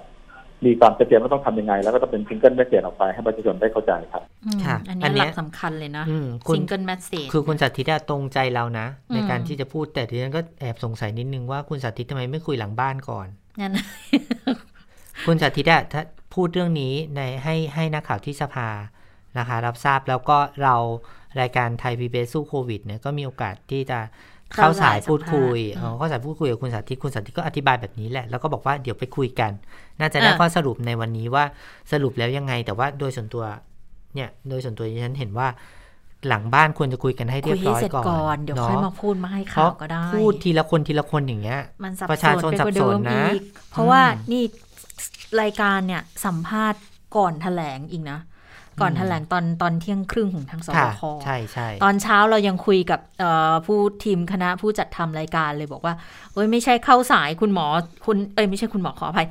มีความชัดเจนว่าต้องทำยังไง แล้วก็ต้องเป็น single message ออกไปให้ประชาชนได้เข้าใจครับอืมค่ะอันอันนี้เนี้หลักสำคัญเลยนะอืมคุณ single message คือคุณสาธิตอะตรงใจเรานะ ในอืมการที่จะพูดแต่ทีนั้นก็แอบสงสัยนิดนึงว่าคุณสาธิตทำไมไม่คุยหลังบ้านก่อนนั่นคุณสาธิตอะถ้าพูดเรื่องนี้ในให้ให้นักข่าวที่สภานะคะ รับทราบแล้วก็เรารายการไทยพีบีสู้โควิดเนี่ยก็มีโอกาสที่จะ เข้าสายพูดคุยเข้าสายสัมภาษณ์เออเข้าสายพูดคุยกับคุณสาธิต คุณสาธิตก็อธิบายแบบนี้แหละ แล้วก็บอกว่าเดี๋ยวไปคุยกัน น่าจะได้อะข้อสรุปในวันนี้ว่าสรุปแล้วยังไง แต่ว่าโดยส่วนตัวเนี่ย โดยส่วนตัวดิฉันเห็นว่าหลังบ้านควรจะคุยกันให้เรีคุยยบให้ร้อยเสร็จก่อนก่อนเดี๋ยวเนาะค่อยมาพูดมาให้เพข่าวราะก็ได้ พูดทีละคนทีละคนอย่างเงี้ยมันสับประชาชนไปกว่สับสนนะเดิมอีกเพราะว่าอืมนี่รายการเนี่ยสัมภาษณ์ก่อนแถลงอีกนะ ก่อนอืมแถลงตอนตอนเที่ยงครึ่งของทางสบค่ะคใช่ใช่ตอนเช้าเรายังคุยกับเอ่อผู้ทีมคณะผู้จัดทำรายการเลยบอกว่าเอ้ยไม่ใช่เข้าสายคุณหมอคุณเอ้ยไม่ใช่คุณหมอขออภัย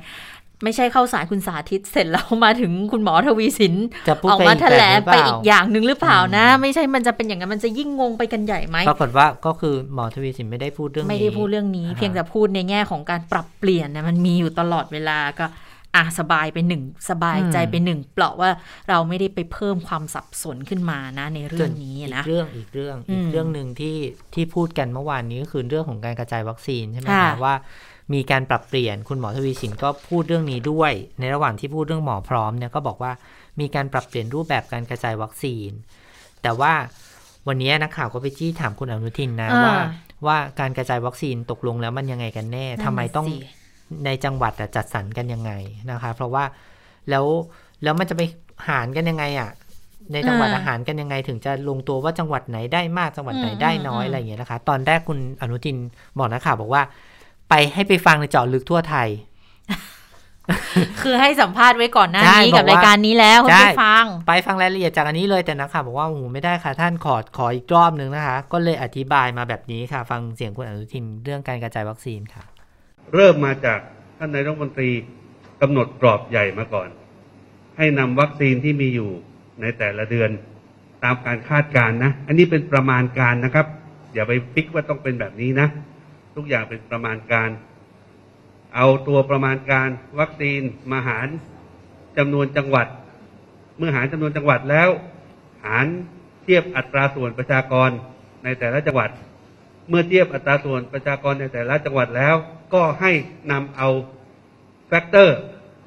ไม่ใช่เข้าสายคุณสาธิตเสร็จแล้วมาถึงคุณหมอทวีสินจะพูดออกไปมาอีกแถแบบลหงรือเปไปล่าอีกอย่างหนึ่งหรือเปล่านะอืมไม่ใช่มันจะเป็นอย่างนั้นมันจะยิ่งงงไปกันใหญ่ไหมปรากฏว่าก็คือหมอทวีสินไม่ได้พูดเรื่องนี้ไม่ได้พูดเรื่องนี้อ่าฮะเพียงแต่พูดในแง่ของการปรับเปลี่ยนนะมันมีอยู่ตลอดเวลาก็ อะสบายไปหนึ่งสบายใจไปหนึ่งเปล่าะว่าเราไม่ได้ไปเพิ่มความสับสนขึ้นมานะ ในเรื่องนี้อีนะกเรื่องอีกเรื่องอืมอีกเรื่องหนึ่งที่ที่พูดกันเมื่อวานนี้ก็คือเรื่องของการกระจายวัคซีนใช่ไหมค่ะคะว่ามีการปรับเปลี่ยนคุณหมอทวีสินก็พูดเรื่องนี้ด้วย ในระหว่างที่พูดเรื่องหมอพร้อมเนี่ยก็บอกว่ามีการปรับเปลี่ยนรูปแบบการกระจายวัคซีน แต่ว่าวันนี้นักข่าวก็ไปจี้ถามคุณอนุทินนะอ่าว่า ว่าการกระจายวัคซีนตกลงแล้วมันยังไงกันแน่ทำไมต้องนั่นน่ะสิ ในจังหวัดอะจัดสรรกันยังไงนะคะ เพราะว่าแล้วแล้วมันจะไปหารกันยังไงอะในจังหวัดอ่าอาหารกันยังไง ถึงจะลงตัวว่าจังหวัดไหนได้มากจังหวัดไหนอืมได้น้อยอืมอะไรอย่างเงี้ยนะคะ ตอนแรกคุณอนุทินบอกนักข่าวบอกว่า ไปให้ไปฟังในเจาะลึกทั่วไทย คือให้สัมภาษณ์ไว้ก่อนหน้าใช่นี้บกัอบกว่ารายการนี้แล้วคุณใช่ผู้ฟัง ไปฟังรายละเอียดจากอันนี้เลยแต่นักข่าวบอกว่าโอ้โหไม่ได้ค่ะท่านขอขออีกรอบหนึ่งนะคะ ก็เลยอธิบายมาแบบนี้ค่ะ ฟังเสียงคุณอนุทินเรื่องการกระจายวัคซีนค่ะ เริ่มมาจากท่านนายรัฐมนตรีกำหนดกรอบใหญ่มาก่อน ให้นำวัคซีนที่มีอยู่ในแต่ละเดือนตามการคาดการณ์นะ อันนี้เป็นประมาณการนะครับ อย่าไปฟิกว่าต้องเป็นแบบนี้นะ ทุกอย่างเป็นประมาณการ เอาตัวประมาณการวัคซีนมาหารจำนวนจังหวัด เมื่อหารจำนวนจังหวัดแล้ว หารเทียบอัตราส่วนประชากรในแต่ละจังหวัด เมื่อเทียบอัตราส่วนประชากรในแต่ละจังหวัดแล้ว ก็ให้นำเอาแฟกเตอร์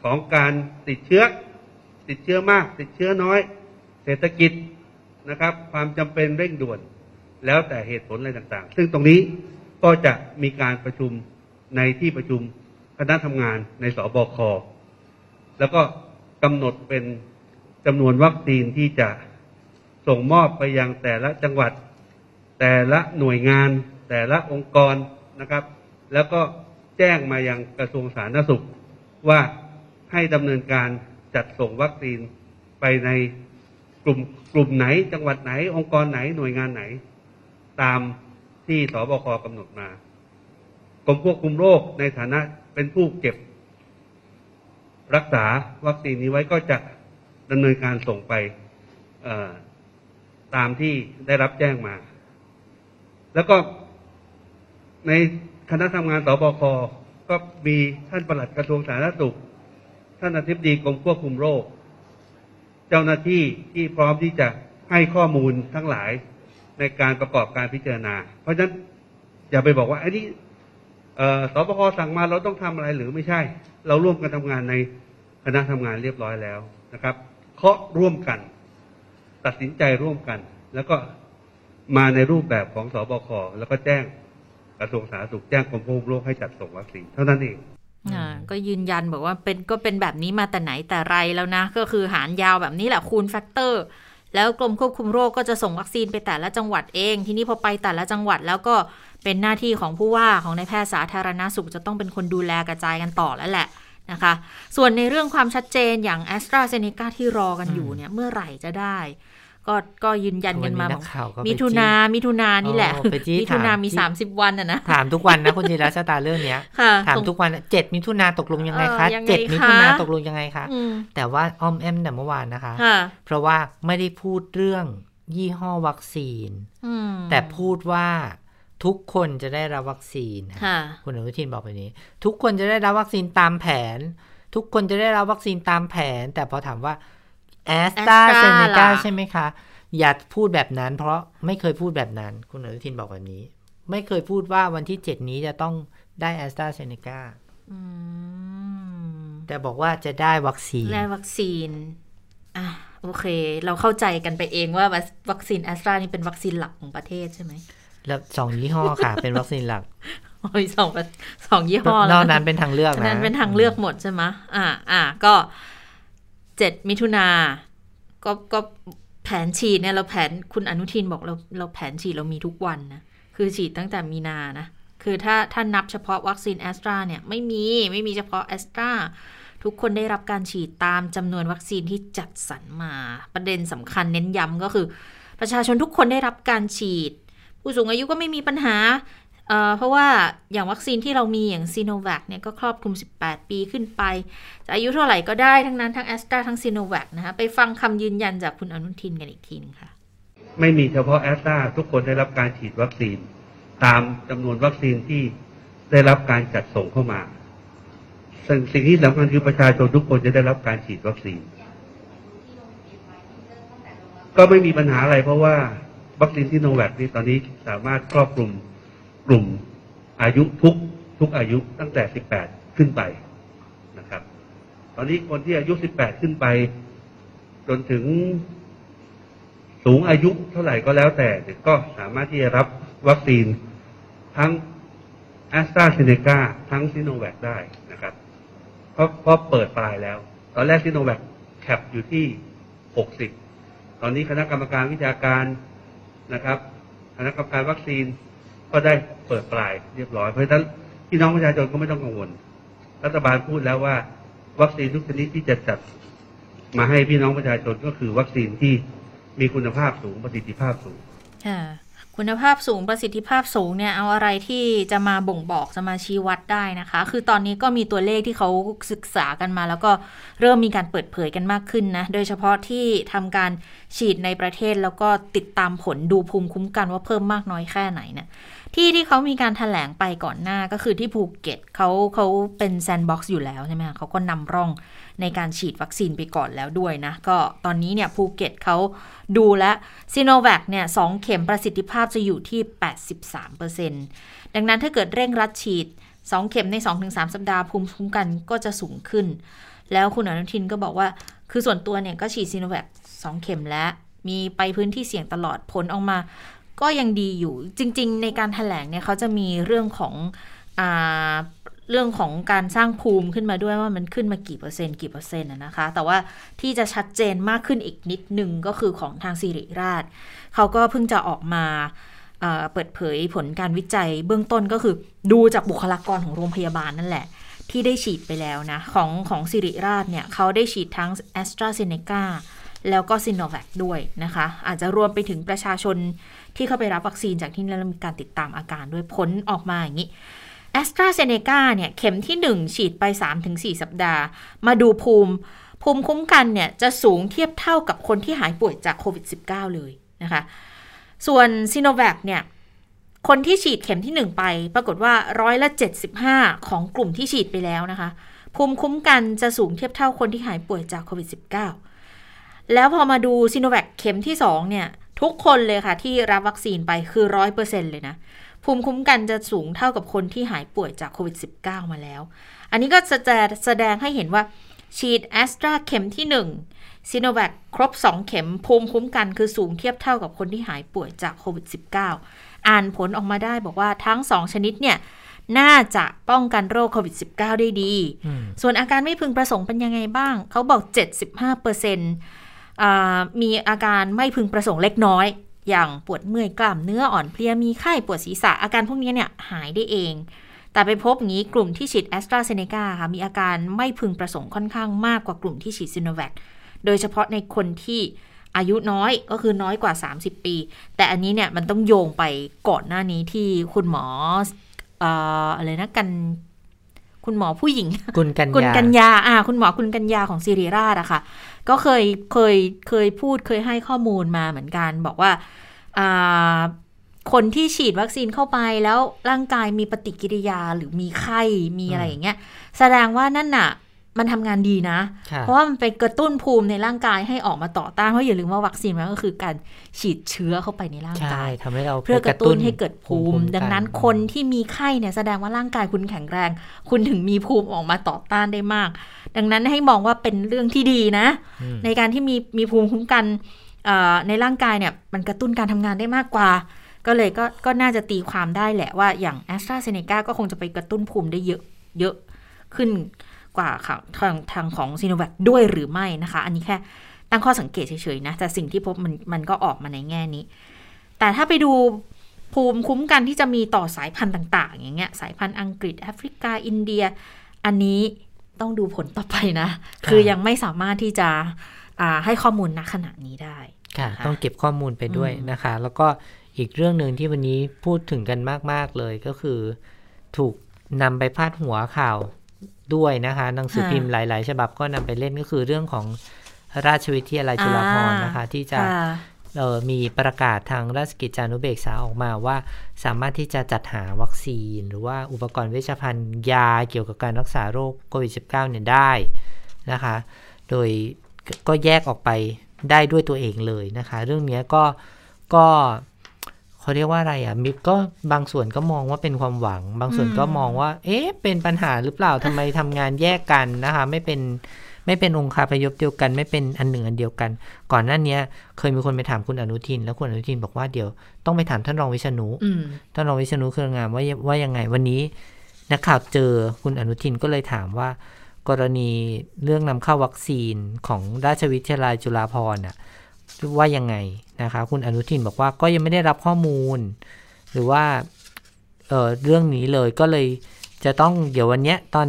ของการติดเชื้อ ติดเชื้อมาก ติดเชื้อน้อย เศรษฐกิจนะครับ ความจำเป็นเร่งด่วน แล้วแต่เหตุผลอะไรต่างๆ ซึ่งตรงนี้ก็จะมีการประชุมในที่ประชุมคณะทำงานในสบค แล้วก็กำหนดเป็นจำนวนวัคซีนที่จะส่งมอบไปยังแต่ละจังหวัดแต่ละหน่วยงาน แต่ละองค์กรนะครับ แล้วก็แจ้งมายังกระทรวงสาธารณสุข ว่าให้ดำเนินการจัดส่งวัคซีนไปในกลุ่มกลุ่มไหน จังหวัดไหน องค์กรไหนหน่วยงานไหน ตามที่สบคกำหนดมากรมควบคุมโรคในฐานะเป็นผู้เก็บ รักษาวัคซีนนี้ไว้ก็จะดำเนินการส่งไปตามที่ได้รับแจ้งมา แล้วก็ ในคณะทำงานสบคก็มีท่านปลัดกระทรวงสาธารณสุข ท่านอธิบดีกรมควบคุมโรค เจ้าหน้าที่ที่พร้อมที่จะให้ข้อมูลทั้งหลายในการประกอบการพิจารณา เพราะฉะนั้นอย่าไปบอกว่าไอ้นี่สบคสั่งมาเราต้องทำอะไรหรือไม่ใช่ เราร่วมกันทำงานในคณะทำงานเรียบร้อยแล้วนะครับเคาะร่วมกัน ตัดสินใจร่วมกัน แล้วก็มาในรูปแบบของสบคแล้วก็แจ้ง กระทรวงสาธารณสุขแจ้งกรมควบคุมโรคให้จัดส่งวัคซีนเท่านั้นเองก็ยืนยันบอกว่าเป็นก็เป็นแบบนี้มาแต่ไหนแต่ไรแล้วนะ ก็คือหารยาวแบบนี้แหละคูณ factor แล้วกรมควบคุมโรคก็จะส่งวัคซีนไปแต่ละจังหวัดเอง ทีนี้พอไปแต่ละจังหวัดแล้วก็เป็นหน้าที่ของผู้ว่าของนายแพทย์สาธารณาสุขจะต้องเป็นคนดูแลกระจายกันต่อแล้วแหละนะคะ ส่วนในเรื่องความชัดเจนอย่างแอสตราเซเนกาที่รอกันอยู่เนี่ยเมื่อไหร่จะได้ ก็ก็ยืนยันกันมาวันนี้บอกนักข่าวก็ไปมิถุนาจี้มิถุนานี่แหละอ๋อไปจี้มิถุนาถามมีที่30 วันอะนะถามทุกวันนะคุณธีรชะตาเรื่องเนี้ยค่ะถามส่งทุกวันเจ็ดมิถุนาตกลงยังไงคะเออยังไงเจ็ดมิถุนาคะตกลงยังไงคะอืมแต่ว่าอ้อมแอมแต่เมื่อวานนะคะค่ะเพราะว่าไม่ได้พูดเรื่องยี่ห้อวัคซีนอืมแต่พูดว่าทุกคนจะได้รับวัคซีนค่ะคุณอนุทินบอกแบบนี้ ทุกคนจะได้รับวัคซีนตามแผน ทุกคนจะได้รับวัคซีนตามแผน แต่พอถามว่า แอสตราเซเนกาล่ะใช่ไหมคะ อย่าพูดแบบนั้น เพราะไม่เคยพูดแบบนั้น คุณอนุทินบอกแบบนี้ ไม่เคยพูดว่าวันที่เจ็ดนี้จะต้องได้แอสตราเซเนกาอืมแต่บอกว่าจะได้วัคซีน ได้วัคซีน อะ โอเค เราเข้าใจกันไปเองว่าวัควัคซีนแอสตรานี่เป็นวัคซีนหลักของประเทศใช่ไหมแล้วสองยี่ห้อค่ะ เป็นวัคซีนหลักโอ้ยสองประสองยี่ห้อนอกนั้นเป็นทางเลือกอันนะนั้นเป็นทางเลือกหมดใช่ไหมอ่าอ่าก็ เจ็ดมิถุนาก็ก็แผนฉีดเนี่ยเราแผนคุณอนุทินบอกเราเราแผนฉีดเรามีทุกวันนะ คือฉีดตั้งแต่มีนานะ คือถ้าถ้านับเฉพาะวัคซีนแอสตราเนี่ยไม่มีไม่มีเฉพาะแอสตราทุกคนได้รับการฉีดตามจำนวนวัคซีนที่จัดสรรมา ประเด็นสำคัญเน้นย้ำก็คือ ประชาชนทุกคนได้รับการฉีด ผู้สูงอายุก็ไม่มีปัญหา เอ่อเพราะว่าอย่างวัคซีนที่เรามีอย่างซิโนแวคเนี่ยก็ครอบคลุม 18 ปีขึ้นไป จะอายุเท่าไหร่ก็ได้ทั้งนั้นทั้งแอสตราทั้งซิโนแวคนะคะไปฟังคำยืนยันจากคุณอนุทินกันอีกทีหนึงค่ะ ไม่มีเฉพาะแอสตราทุกคนได้รับการฉีดวัคซีน ตามจำนวนวัคซีนที่ได้รับการจัดส่งเข้ามาสิ่งสิ่งที่สำคัญคือประชาชนทุกคนจะได้รับการฉีดวัคซีน ก็ไม่มีปัญหาอะไรเพราะว่าวัคซีนที่โนแวคนี้ตอนนี้สามารถครอบคลุม กลุ่มอายุทุกทุกอายุตั้งแต่ 18 ขึ้นไปนะครับ ตอนนี้คนที่อายุ 18 ขึ้นไป จนถึงสูงอายุเท่าไหร่ก็แล้วแต่ก็สามารถที่จะรับวัคซีนทั้งแอสตราเซเนกาทั้งซิโนแวคได้นะครับ เพราะเพราะเปิดปลายแล้ว ตอนแรกซิโนแวค cap อยู่ที่ 60 ตอนนี้คณะกรรมการวิชาการนะครับ คณะกรรมการวัคซีน ก็ได้เปิดปลายเรียบร้อย เพราะฉะนั้นพี่น้องประชาชนก็ไม่ต้องกังวล รัฐบาลพูดแล้วว่า วัคซีนทุกชนิดที่จะจัดมาให้พี่น้องประชาชนก็คือวัคซีนที่มีคุณภาพสูงประสิทธิภาพสูง คุณภาพสูงประสิทธิภาพสูงเนี่ยเอาอะไรที่จะมาบ่งบอกจะมาชี้วัดได้นะคะ คือตอนนี้ก็มีตัวเลขที่เขาศึกษากันมา แล้วก็เริ่มมีการเปิดเผยกันมากขึ้นนะโดยเฉพาะที่ทำการฉีดในประเทศแล้วก็ติดตามผลดูภูมิคุ้มกันว่าเพิ่มมากน้อยแค่ไหนเนี่ยที่ที่เขามีการถแถลงไปก่อนหน้าก็คือที่ภูเก็ตเขาเขาเป็น sandbox อยู่แล้วใช่ไหมเขาก็นำร่อง ในการฉีดวัคซีนไปก่อนแล้วด้วยนะ ก็ตอนนี้เนี่ยภูเก็ตเขาดูแลซิโนแวคเนี่ย 2 เข็มประสิทธิภาพจะอยู่ที่ 83%ดังนั้นถ้าเกิดเร่งรัดฉีด 2 เข็มใน 2-3 สัปดาห์ภูมิคุ้มกันก็จะสูงขึ้น แล้วคุณอนุทินก็บอกว่า คือส่วนตัวเนี่ยก็ฉีดซิโนแวค2เข็มแล้ว มีไปพื้นที่เสี่ยงตลอดผลออกมาก็ยังดีอยู่จริง ๆ ในการถแถลงเนี่ยเขาจะมีเรื่องของอ เรื่องของการสร้างภูมิขึ้นมาด้วยว่ามันขึ้นมากี่เปอร์เซ็นต์กี่เปอร์เซ็นต์นะคะ แต่ว่าที่จะชัดเจนมากขึ้นอีกนิดนึงก็คือของทางสิริราช เขาก็เพิ่งจะออกมาเปิดเผยผลการวิจัยเบื้องต้นก็คือดูจากบุคลากรของโรงพยาบาลนั่นแหละ ที่ได้ฉีดไปแล้วนะ ของของสิริราชเนี่ยเขาได้ฉีดทั้ง a s t r a z เซ e c a แล้วก็ซิโนแวคด้วยนะคะ อาจจะรวมไปถึงประชาชนที่เข้าไปรับวัคซีนจากที่นั่นแล้วมีการติดตามอาการด้วยผลออกมาอย่างนี้ แอสตราเซเนกาเนี่ยเข็มที่ 1 ฉีดไป 3-4 สัปดาห์ มาดูภูมิ ภูมิคุ้มกันเนี่ยจะสูงเทียบเท่ากับคนที่หายป่วยจากโควิด -19 เลยนะคะ ส่วนซิโนแวคเนี่ยคนที่ฉีดเข็มที่ 1 ไป ปรากฏว่าร้อยละ 75 ของกลุ่มที่ฉีดไปแล้วนะคะ ภูมิคุ้มกันจะสูงเทียบเท่าคนที่หายป่วยจากโควิด -19 แล้วพอมาดูซิโนแวคเข็มที่ 2 เนี่ย ทุกคนเลยค่ะที่รับวัคซีนไปคือร้อยเปอร์เซ็นต์เลยนะ ภูมิคุ้มกันจะสูงเท่ากับคนที่หายป่วยจากโควิด -19 มาแล้ว อันนี้ก็จะแสดงให้เห็นว่าฉีดแอสตราเข็มที่ 1ซิโนแวคครบ 2 เข็ม ภูมิคุ้มกันคือสูงเทียบเท่ากับคนที่หายป่วยจากโควิด -19 อ่านผลออกมาได้บอกว่าทั้ง 2 ชนิดเนี่ยน่าจะป้องกันโรคโควิด -19 ได้ดี ส่วนอาการไม่พึงประสงค์เป็นยังไงบ้าง เขาบอก 75%มีอาการไม่พึงประสงค์เล็กน้อย อย่างปวดเมื่อยกล้ามเนื้ออ่อนเพลียมีไข้ปวดศีรษะอาการพวกนี้เนี่ยหายได้เอง แต่ไปพบงี้กลุ่มที่ฉีดแอสตราเซเนกาค่ะมีอาการไม่พึงประสงค์ค่อนข้างมากกว่ากลุ่มที่ฉีดซิโนแวคโดยเฉพาะในคนที่อายุน้อยก็คือน้อยกว่า 30 ปี แต่อันนี้เนี่ยมันต้องโยงไปก่อนหน้านี้ที่คุณหมออะไรนะกันคุณหมอผู้หญิงกุลกัญญากุลกัญญาอ่าคุณหมอคุณกัญญาของซิริราชอะค่ะ ก็เคยเคยเคยพูดเคยให้ข้อมูลมาเหมือนกัน บอกว่าคนที่ฉีดวัคซีนเข้าไปแล้วร่างกายมีปฏิกิริยาหรือมีไข้มีอะไรอย่างเงี้ย แสดงว่านั่นน่ะ มันทำงานดีนะ เพราะว่ามันไปกระตุ้นภูมิในร่างกายให้ออกมาต่อต้านเพราะอย่าลืมว่าวัคซีนมันก็คือการฉีดเชื้อเข้าไปในร่างกายทำให้เราเพื่อกระตุ้นให้เกิดภูมิ ดังนั้นคนที่มีไข้เนี่ยแสดงว่าร่างกายคุณแข็งแรง คุณถึงมีภูมิออกมาต่อต้านได้มาก ดังนั้นให้มองว่าเป็นเรื่องที่ดีนะ ในการที่มีมีภูมิคุ้มกันในร่างกายเนี่ยมันกระตุ้นการทำงานได้มากกว่า ก็เลยก็ก็น่าจะตีความได้แหละว่าอย่างแอสตราเซเนกาก็คงจะไปกระตุ้นภูมิได้เยอะเยอะขึ้นกว่าทางทางของซีโนแวคด้วยหรือไม่นะคะ อันนี้แค่ตั้งข้อสังเกตเฉยๆนะ แต่สิ่งที่พบมันมันก็ออกมาในแง่นี้ แต่ถ้าไปดูภูมิคุ้มกันที่จะมีต่อสายพันธุ์ต่าง ๆ อย่างเงี้ย สายพันธุ์อังกฤษแอฟริกาอินเดีย อันนี้ ต้องดูผลต่อไปนะ คือยังไม่สามารถที่จะให้ข้อมูลณขณะนี้ได้ค่ะ ต้องเก็บข้อมูลไปด้วยนะคะ แล้วก็อีกเรื่องหนึ่งที่วันนี้พูดถึงกันมาก ๆ เลยก็คือ ถูกนำไปพาดหัวข่าวด้วยนะคะหนังสือพิมพ์หลาย ๆ ฉบับก็นำไปเล่นก็คือเรื่องของราชวิทยาลัยจุฬาภรณ์นะคะ ที่จะ มีประกาศทางราชกิจจานุเบกษาออกมาว่า สามารถที่จะจัดหาวัคซีน หรือว่าอุปกรณ์เวชภัณฑ์ยาเกี่ยวกับการรักษาโรคโควิด -19 เนี่ยได้นะคะ โดยก็แยกออกไปได้ด้วยตัวเองเลยนะคะ เรื่องนี้ก็ก็เขาเรียกว่าอะไรอะมิก็บางส่วนก็มองว่าเป็นความหวัง บางส่วนก็มองว่า เอ๊ะเป็นปัญหาหรือเปล่าทำไมทำงานแยกกันนะคะ ไม่เป็น ไม่เป็นองค์คาพยพเดียวกัน ไม่เป็นอันหนึ่งอันเดียวกัน ก่อนหน้านี้เคยมีคนไปถามคุณอนุทิน แล้วคุณอนุทินบอกว่าเดี๋ยวต้องไปถามท่านรองวิษณุท่านรองวิษณุเครืองามว่าว่ายังไงวันนี้นักข่าวเจอคุณอนุทินก็เลยถามว่า กรณีเรื่องนำเข้าวัคซีนของราชวิทยาลัยจุฬาภรณ์อะว่ายังไงนะคะ คุณอนุทินบอกว่าก็ยังไม่ได้รับข้อมูล หรือว่าเเรื่องนี้เลยก็เลย จะต้องเดี๋ยววันนี้ตอน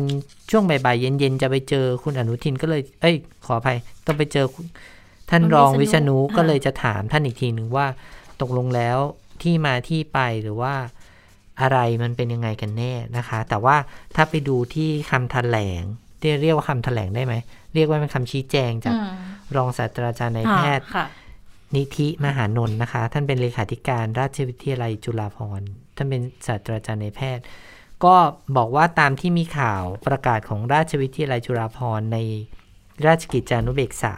ช่วงบ่ายๆเย็นๆจะไปเจอคุณอนุทินก็เลย เอ้ย ขออภัย ต้องไปเจอท่านรองวิษณุก็เลยจะถามท่านอีกทีหนึ่งว่า ตกลงแล้วที่มาที่ไปหรือว่าอะไรมันเป็นยังไงกันแน่นะคะ แต่ว่าถ้าไปดูที่คำแถลงเรียกว่าคำแถลงได้ไหม เรียกว่าเป็นคำชี้แจงจากรองศาสตราจารย์นายแพทย์นิธิมหานนท์นะคะ ท่านเป็นเลขาธิการราชวิทยาลัยจุฬาภรณ์ท่านเป็นศาสตราจารย์ในแพทย์ ก็บอกว่าตามที่มีข่าวประกาศของราชวิทยาลัยจุฬาภรณ์ในราชกิจจานุเบกษา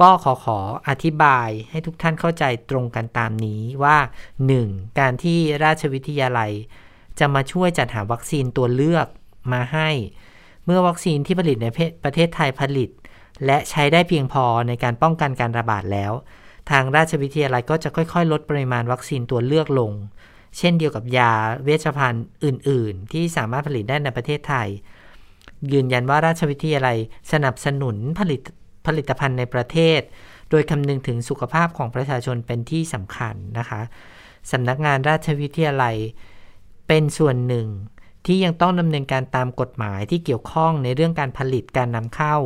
ก็ขอขออธิบายให้ทุกท่านเข้าใจตรงกันตามนี้ว่า 1. การที่ราชวิทยาลัย จะมาช่วยจัดหาวัคซีนตัวเลือกมาให้ เมื่อวัคซีนที่ผลิตในประเทศไทยผลิต และใช้ได้เพียงพอในการป้องกันการระบาดแล้ว ทางราชวิทยาลัยก็จะค่อยๆ ลดปริมาณวัคซีนตัวเลือกลง เช่นเดียวกับยาเวชภัณฑ์อื่น ๆ ที่สามารถผลิตได้ในประเทศไทย ยืนยันว่าราชวิทยาลัยสนับสนุนผลิตผลิตภัณฑ์ในประเทศ โดยคำนึงถึงสุขภาพของประชาชนเป็นที่สำคัญนะคะสำนักงานราชวิทยาลัยเป็นส่วนหนึ่งที่ยังต้องดำเนินการตามกฎหมายที่เกี่ยวข้องในเรื่องการผลิตการนำเข้า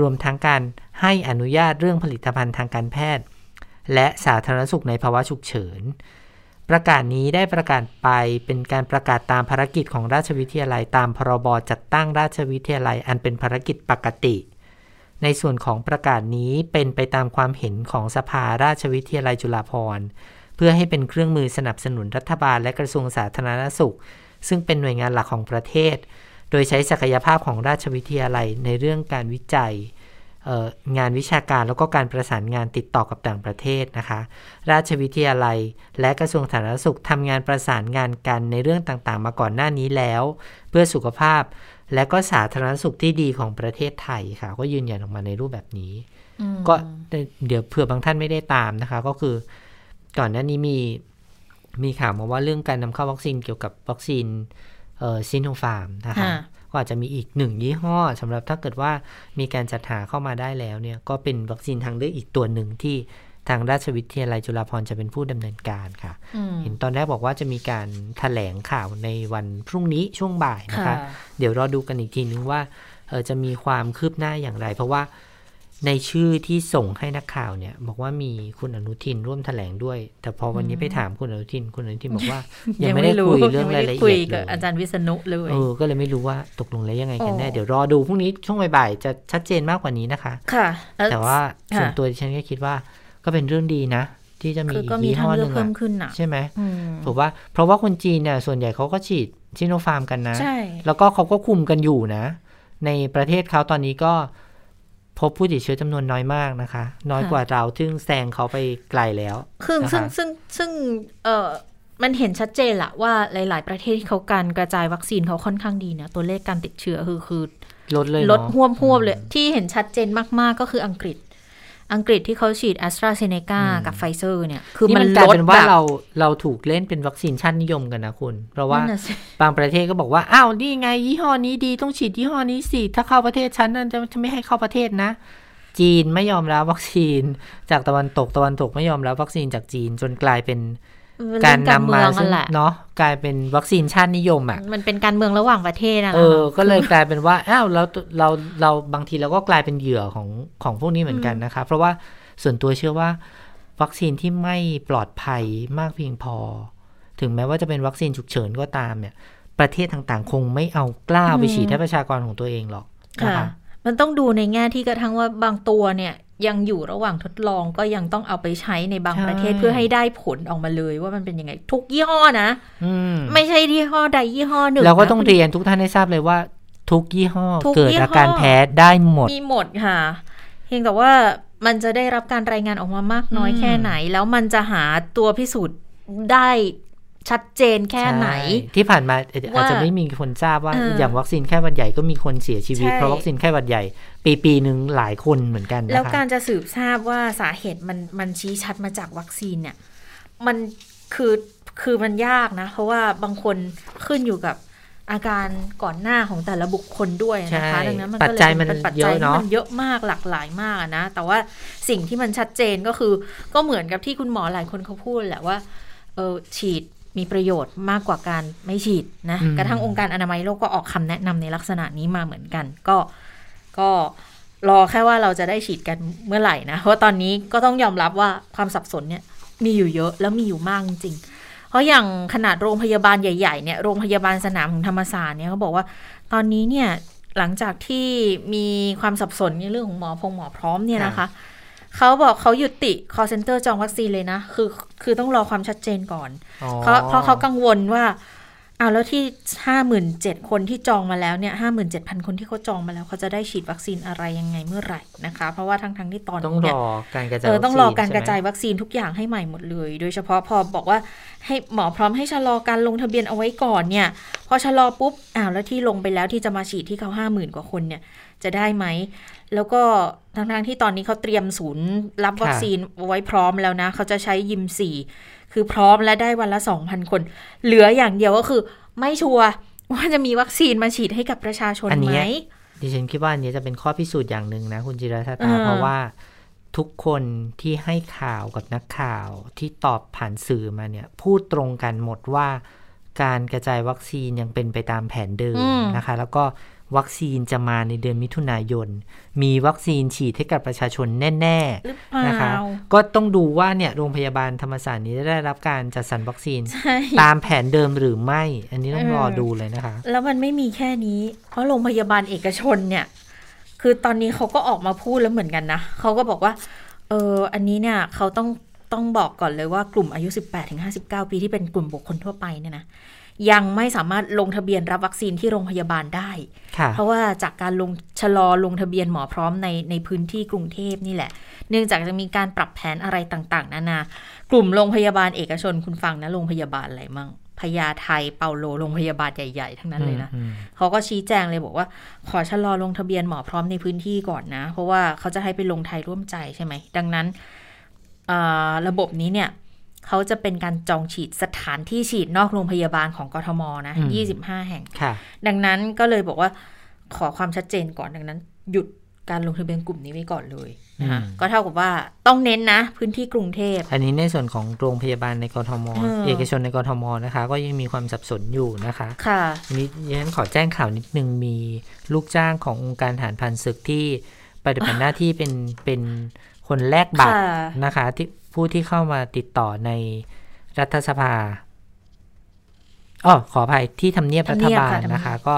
รวมทั้งการให้อนุญาตเรื่องผลิตภัณฑ์ทางการแพทย์ และสาธารณสุขในภาวะฉุกเฉิน ประกาศนี้ได้ประกาศไปเป็นการประกาศตามภารกิจของราชวิทยาลัยตามพรบจัดตั้งราชวิทยาลัยอันเป็นภารกิจปกติ ในส่วนของประกาศนี้เป็นไปตามความเห็นของสภาราชวิทยาลัยจุฬาภรณ์เพื่อให้เป็นเครื่องมือสนับสนุนรัฐบาลและกระทรวงสาธารณสุข ซึ่งเป็นหน่วยงานหลักของประเทศ โดยใช้ศักยภาพของราชวิทยาลัยในเรื่องการวิจัย งานวิชาการแล้วก็การประสานงานติดต่อกับต่างประเทศนะคะ ราชวิทยาลัย และกระทรวงสาธารณสุขทำงานประสานงานกันในเรื่องต่างๆ มาก่อนหน้านี้แล้ว เพื่อสุขภาพ และก็สาธารณสุขที่ดีของประเทศไทยค่ะ ก็ยืนยันออกมาในรูปแบบนี้ ก็เดี๋ยวเผื่อบางท่านไม่ได้ตามนะคะ ก็คือ ก่อนหน้านี้มีมีข่าวมาว่าเรื่องการนำเข้าวัคซีนเกี่ยวกับวัคซีนซินโนฟาร์มนะคะ ก็อาจจะมีอีกหนึ่งยี่ห้อสำหรับถ้าเกิดว่ามีการจัดหาเข้ามาได้แล้วเนี่ยก็เป็นวัคซีนทางเลือกอีกตัวหนึ่งที่ทางราชวิทยาลัยจุฬาภรณ์จะเป็นผู้ดำเนินการค่ะ เห็นตอนแรกบอกว่าจะมีการถแถลงข่าวในวันพรุ่งนี้ช่วงบ่ายนะคะ เดี๋ยวรอดูกันอีกทีนึงว่าเออจะมีความคืบหน้าอย่างไร เพราะว่า ในชื่อที่ส่งให้นักข่าวเนี่ย บอกว่ามีคุณอนุทินร่วมแถลงด้วย แต่พอวันนี้ไปถามคุณอนุทินคุณอนุทินบอกว่า ยังไม่ได้คุยเรื่องรายละเอียดเลยอาจารย์วิษณุเลยเออก็เลยไม่รู้ว่าตกลงแล้วยังไงกันแน่เดี๋ยวรอดูพรุ่งนี้ช่วงบ่ายๆจะชัดเจนมากกว่านี้นะคะ ค่ะ แต่ว่าส่วนตัวดิฉันก็คิดว่าก็เป็นเรื่องดีนะ ที่จะมียี่ห้อหนึ่งใช่ไหมผมว่าเพราะว่าคนจีนเนี่ยส่วนใหญ่เขาก็ฉีดซิโนฟาร์มกันนะแล้วก็เขาก็คุมกันอยู่นะ ในประเทศเขาตอนนี้ก็ พบผู้ติดเชื้อจำนวนน้อยมากนะคะ น้อยกว่าเราซึ่งแซงเขาไปไกลแล้วคือซึ่งซึ่งซึ่งเออมันเห็นชัดเจนละว่าหลาย ๆ ประเทศที่เขาการกระจายวัคซีนเขาค่อนข้างดีนะตัวเลขการติดเชื้อคือคือลดเลยลดห่ฮวบฮวบเลย ที่เห็นชัดเจนมาก ๆ ก็คืออังกฤษ อังกฤษที่เขาฉีดแอสตราเซเนกากับไฟเซอร์เนี่ย คือมันกลายเป็นว่าเราเราถูกเล่นเป็นวัคซีนชาตินิยมกันนะคุณ เพราะว่าบางประเทศก็บอกว่า อ้าวนี่ไงยี่ห้อนี้ดีต้องฉีดยี่ห้อนี้สิ ถ้าเข้าประเทศฉันนั่นจะไม่ให้เข้าประเทศนะ จีนไม่ยอมรับวัคซีน จากตะวันตกตะวันตกไม่ยอมรับวัคซีนจากจีนจนกลายเป็น การนำมาเนาะกลายเป็นวัคซีนชาตินิยมอะมันเป็นการเมืองระหว่างประเทศนะเออ ก็เลยกลายเป็นว่าอ้าวเราเราเราบางทีเราก็กลายเป็นเหยื่อของของพวกนี้เหมือนกันนะคะ เพราะว่าส่วนตัวเชื่อว่า วัคซีนที่ไม่ปลอดภัยมากเพียงพอ ถึงแม้ว่าจะเป็นวัคซีนฉุกเฉินก็ตามเนี่ย ประเทศต่างๆ คงไม่เอากล้าไปฉีดให้ประชากรของตัวเองหรอกนะคะมันต้องดูในแง่ที่กระทั่งว่าบางตัวเนี่ย ยังอยู่ระหว่างทดลองก็ยังต้องเอาไปใช้ในบางประเทศเพื่อให้ได้ผลออกมาเลยว่ามันเป็นยังไง ทุกยี่ห้อนะไม่ใช่ยี่ห้อใดยี่ห้อหนึ่งเราก็ต้องเรียนทุกท่านให้ทราบเลยว่า ทุกยี่ห้อเกิดอาการแพ้ได้หมดมีหมดค่ะ เพียงแต่ว่ามันจะได้รับการรายงานออกมามากน้อยแค่ไหน แล้วมันจะหาตัวพิสูจน์ได้ ชัดเจนแค่ไหน ที่ผ่านมาอาจจะไม่มีคนทราบว่าอย่างวัคซีนแค่หวัดใหญ่ก็มีคนเสียชีวิตเพราะวัคซีนแค่หวัดใหญ่ ปีปีหนึ่งหลายคนเหมือนกันแล้วการจะสืบทราบว่าสาเหตุมันมันชี้ชัดมาจากวัคซีนเนี่ยมันคือคือมันยากนะ เพราะว่าบางคนขึ้นอยู่กับอาการก่อนหน้าของแต่ละบุคคลด้วยนะคะดังนั้นมันก็เลยเป็นปัจจัยที่มันเยอะมากหลากหลายมากนะ แต่ว่าสิ่งที่มันชัดเจนก็คือ ก็เหมือนกับที่คุณหมอหลายคนเขาพูดแหละว่าเออฉีด มีประโยชน์มากกว่าการไม่ฉีดนะกระทั่งองค์การอนามัยโลกก็ออกคำแนะนำในลักษณะนี้มาเหมือนกัน ก็ก็รอแค่ว่าเราจะได้ฉีดกันเมื่อไหร่นะเพราะตอนนี้ก็ต้องยอมรับว่าความสับสนเนี่ยมีอยู่เยอะแล้วมีอยู่มากจริงเพราะอย่างขนาดโรงพยาบาลใหญ่ๆเนี่ยโรงพยาบาลสนามของธรรมศาสตร์เนี่ยเขาบอกว่า ตอนนี้เนี่ยหลังจากที่มีความสับสนในเรื่องของหมอพงหมอพร้อมเนี่ยนะคะ เขาบอกเขายุติ call center จองวัคซีนเลยนะ คือ คือต้องรอความชัดเจนก่อนอ๋อเพราะเพราะเขากังวลว่าอ้าวแล้วที่ห้าหมื่นเจ็ดคนที่จองมาแล้วเนี่ยห้าหมื่นเจ็ดพันคนที่เขาจองมาแล้วเขาจะได้ฉีดวัคซีนอะไรยังไงเมื่อไหร่นะคะ เพราะว่าทั้งทั้งๆที่ตอนต้องนี้รเนี่ยอการกระจายเออต้องรอการวัคซีนกระจายใช่ไหมวัคซีนทุกอย่างให้ใหม่หมดเลย โดยเฉพาะพอบอกว่าให้หมอพร้อมให้ชะลอการลงทะเบียนเอาไว้ก่อนเนี่ย พอชะลอปุ๊บอ้าวแล้วที่ลงไปแล้วที่จะมาฉีดที่เขาห้าหมื่นกว่าคนเนี่ย จะได้ไหม แล้วก็ทั้งๆที่ตอนนี้เขาเตรียมศูนย์รับวัคซีนไว้พร้อมแล้วนะ เขาจะใช้ยิมสี่คือพร้อมและได้วันละสองพันคน เหลืออย่างเดียวก็คือไม่ชัวร์ว่าจะมีวัคซีนมาฉีดให้กับประชาชนอันไหมเนี้ยดิฉันคิดว่าอันนี้จะเป็นข้อพิสูจน์อย่างหนึ่งนะ คุณจิรชาเอตาอเพราะว่าทุกคนที่ให้ข่าวกับนักข่าวที่ตอบผ่านสื่อมาเนี่ย พูดตรงกันหมดว่าการกระจายวัคซีนยังเป็นไปตามแผนเดิมนะคะ แล้วก็ วัคซีนจะมาในเดือนมิถุนายน มีวัคซีนฉีดให้กับประชาชนแน่หรือเปล่าๆนะคะ ก็ต้องดูว่าเนี่ยโรงพยาบาลธรรมศาสตร์นี้จะได้รับการจัดสรรวัคซีนใช่ตามแผนเดิมหรือไม่ อันนี้ต้องเออรอดูเลยนะคะ แล้วมันไม่มีแค่นี้ เพราะโรงพยาบาลเอกชนเนี่ย คือตอนนี้เขาก็ออกมาพูดแล้วเหมือนกันนะเขาก็บอกว่า เอออันนี้เนี่ยเขาต้องต้องบอกก่อนเลยว่ากลุ่มอายุ 18ถึง59 ปีที่เป็นกลุ่มบุคคลทั่วไปเนี่ยนะ ยังไม่สามารถลงทะเบียนรับวัคซีนที่โรงพยาบาลได้ค่ะเพราะว่าจากการลงชะลอลงทะเบียนหมอพร้อมในในพื้นที่กรุงเทพนี่แหละ เนื่องจากจะมีการปรับแผนอะไรต่างๆ นานากลุ่มโรงพยาบาลเอกชนคุณฟังนะโรงพยาบาลอะไรมั่งพญาไทเปาโลโรงพยาบาลใหญ่ๆ ทั้งนั้นเลยนะอืมเขาก็ชี้แจงเลยบอกว่า ขอชะลอลงทะเบียนหมอพร้อมในพื้นที่ก่อนนะ เพราะว่าเขาจะให้ไปลงไทยร่วมใจใช่ไหม ดังนั้นเอ่อระบบนี้เนี่ย เขาจะเป็นการจองฉีดสถานที่ฉีดนอกโรงพยาบาลของกทมนะอืมยี่สิบห้าแห่งค่ะดังนั้นก็เลยบอกว่าขอความชัดเจนก่อนดังนั้น หยุดการลงทะเบียนกลุ่มนี้ไว้ก่อนเลยนะคะอืมก็เท่ากับว่าต้องเน้นนะ พื้นที่กรุงเทพ อันนี้ในส่วนของโรงพยาบาลในกรทมเออเอกชนในกรทมนะคะ ก็ยังมีความสับสนอยู่นะคะ ค่ะอันนี้ดิฉันขอแจ้งข่าวนิดนึงมีลูกจ้างขององค์การทหารพันศึกที่ปฏิบัติหน้าที่เป็นเป็นคนแลกบัตรค่ะนะคะ ที่ ผู้ที่เข้ามาติดต่อในรัฐสภาอ๋อขออภัยที่ทำเนียบรัฐบาลทำเนียบค่ะนะคะ ก็